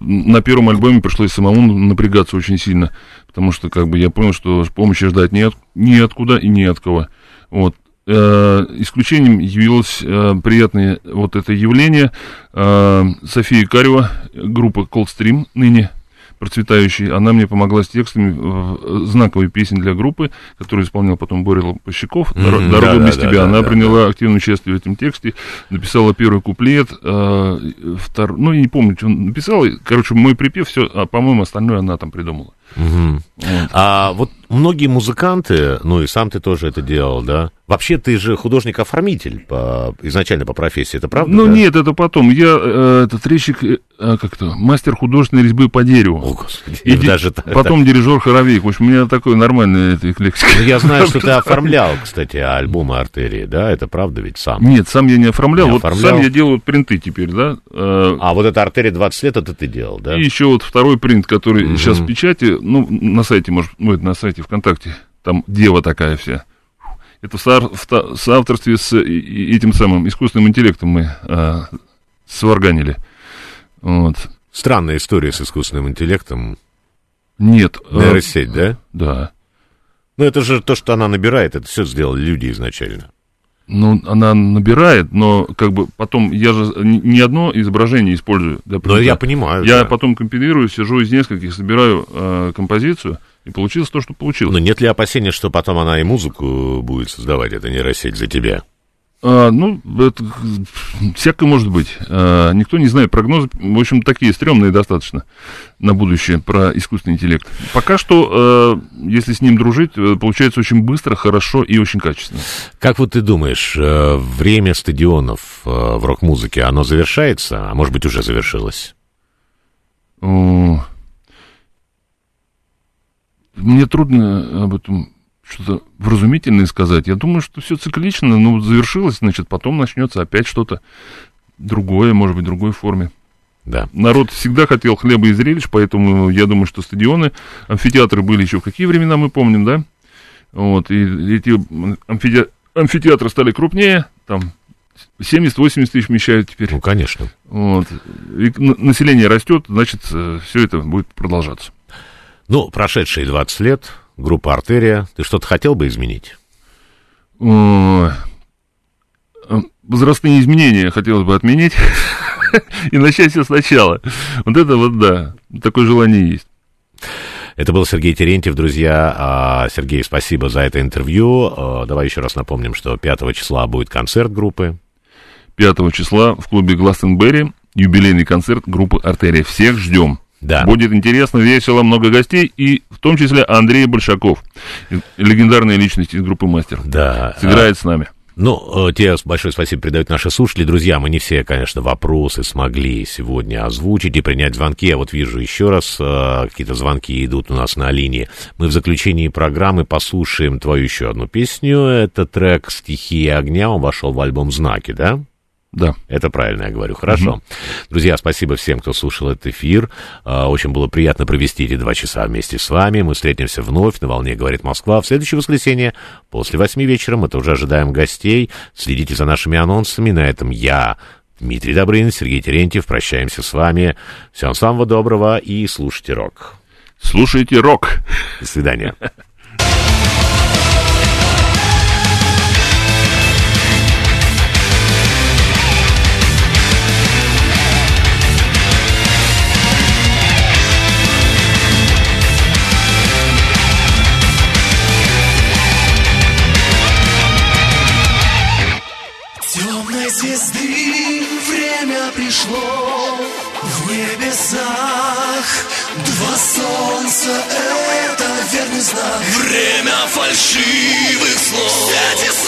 на первом альбоме пришлось самому напрягаться очень сильно, потому что как бы я понял, что помощи ждать нет, неоткуда и не от кого. Вот. Э, исключением явилось э, приятное вот это явление э, София Карева, группа Coldstream ныне, процветающей, она мне помогла с текстами э, знаковой песни для группы, которую исполнял потом Боря Лопащиков, mm-hmm, «Дорога да, без да, тебя». Да, она да, приняла да. активное участие в этом тексте, написала первый куплет, э, втор... ну, я не помню, что он написал, короче, мой припев, все, а, по-моему, остальное она там придумала. Угу. А вот многие музыканты, ну и сам ты тоже это делал, да? Вообще ты же художник-оформитель по, изначально по профессии, это правда? Ну да? нет, это потом. Я э, этот резчик, э, а, как-то, мастер художественной резьбы по дереву. О, Господи, и даже ди- потом так. дирижер хоровик. В общем, у меня такой нормальный это. Ну, я знаю, что ты оформлял, кстати, альбомы артерии, да? Это правда ведь сам? Нет, сам я не оформлял. Не вот оформлял. сам я делаю принты теперь, да? Э, а вот эта артерия 20 лет, это ты делал, да? И еще вот второй принт, который угу. сейчас в печати, ну, на сайте, может, ну, это на сайте ВКонтакте, там дева такая вся. Это в, со, в соавторстве с этим самым искусственным интеллектом мы а, сварганили. Вот. Странная история с искусственным интеллектом. Нет. А, Нейросеть, а, да? Да. Ну, это же то, что она набирает, это все сделали люди изначально. Ну, она набирает, но как бы потом я же не одно изображение использую. Для но я понимаю. Я да. потом компилирую, сижу из нескольких, собираю э, композицию, и получилось то, что получилось. Но нет ли опасения, что потом она и музыку будет создавать, это нейросеть за тебя? А, ну, это, всякое может быть. А, никто не знает прогнозы. В общем, такие стрёмные достаточно на будущее про искусственный интеллект. Пока что, а, если с ним дружить, э, получается очень быстро, хорошо и очень качественно. Как вот ты думаешь, э, время стадионов э, в рок-музыке, оно завершается, а может быть уже завершилось? Мне трудно об этом что-то вразумительное сказать. Я думаю, что все циклично, ну, завершилось, значит, потом начнется опять что-то другое, может быть, в другой форме. Да. Народ всегда хотел хлеба и зрелищ, поэтому я думаю, что стадионы, амфитеатры были еще в какие времена, мы помним, да? Вот, и эти амфите... амфитеатры стали крупнее, там 70-80 тысяч вмещают теперь. Ну, конечно. Вот. И население растет, значит, э, все это будет продолжаться. Ну, прошедшие 20 лет, группа «Артерия», ты что-то хотел бы изменить? Возрастные изменения хотелось бы отменить и начать все сначала. Вот это вот, да, такое желание есть. Это был Сергей Терентьев, друзья. А, Сергей, спасибо за это интервью. А, давай еще раз напомним, что 5 числа будет концерт группы. 5 числа в клубе Гластенберри юбилейный концерт группы «Артерия». Всех ждем. Да. Будет интересно, весело, много гостей, и в том числе Андрей Большаков, легендарная личность из группы «Мастер». Да. Сыграет а... с нами. Ну, э, тебе большое спасибо передают наши слушатели. Друзья, мы не все, конечно, вопросы смогли сегодня озвучить и принять звонки. Я вот вижу еще раз, э, какие-то звонки идут у нас на линии. Мы в заключении программы послушаем твою еще одну песню. Это трек «Стихия огня». Он вошел в альбом «Знаки», да? Да. Это правильно я говорю. Хорошо. Угу. Друзья, спасибо всем, кто слушал этот эфир. А, очень было приятно провести эти два часа вместе с вами. Мы встретимся вновь на волне «Говорит Москва» в следующее воскресенье после восьми вечера. Мы тоже ожидаем гостей. Следите за нашими анонсами. На этом я, Дмитрий Добрын, Сергей Терентьев. Прощаемся с вами. Всем самого доброго и слушайте рок. Слушайте рок. До свидания. фальшивых слов. Эти слов скрывают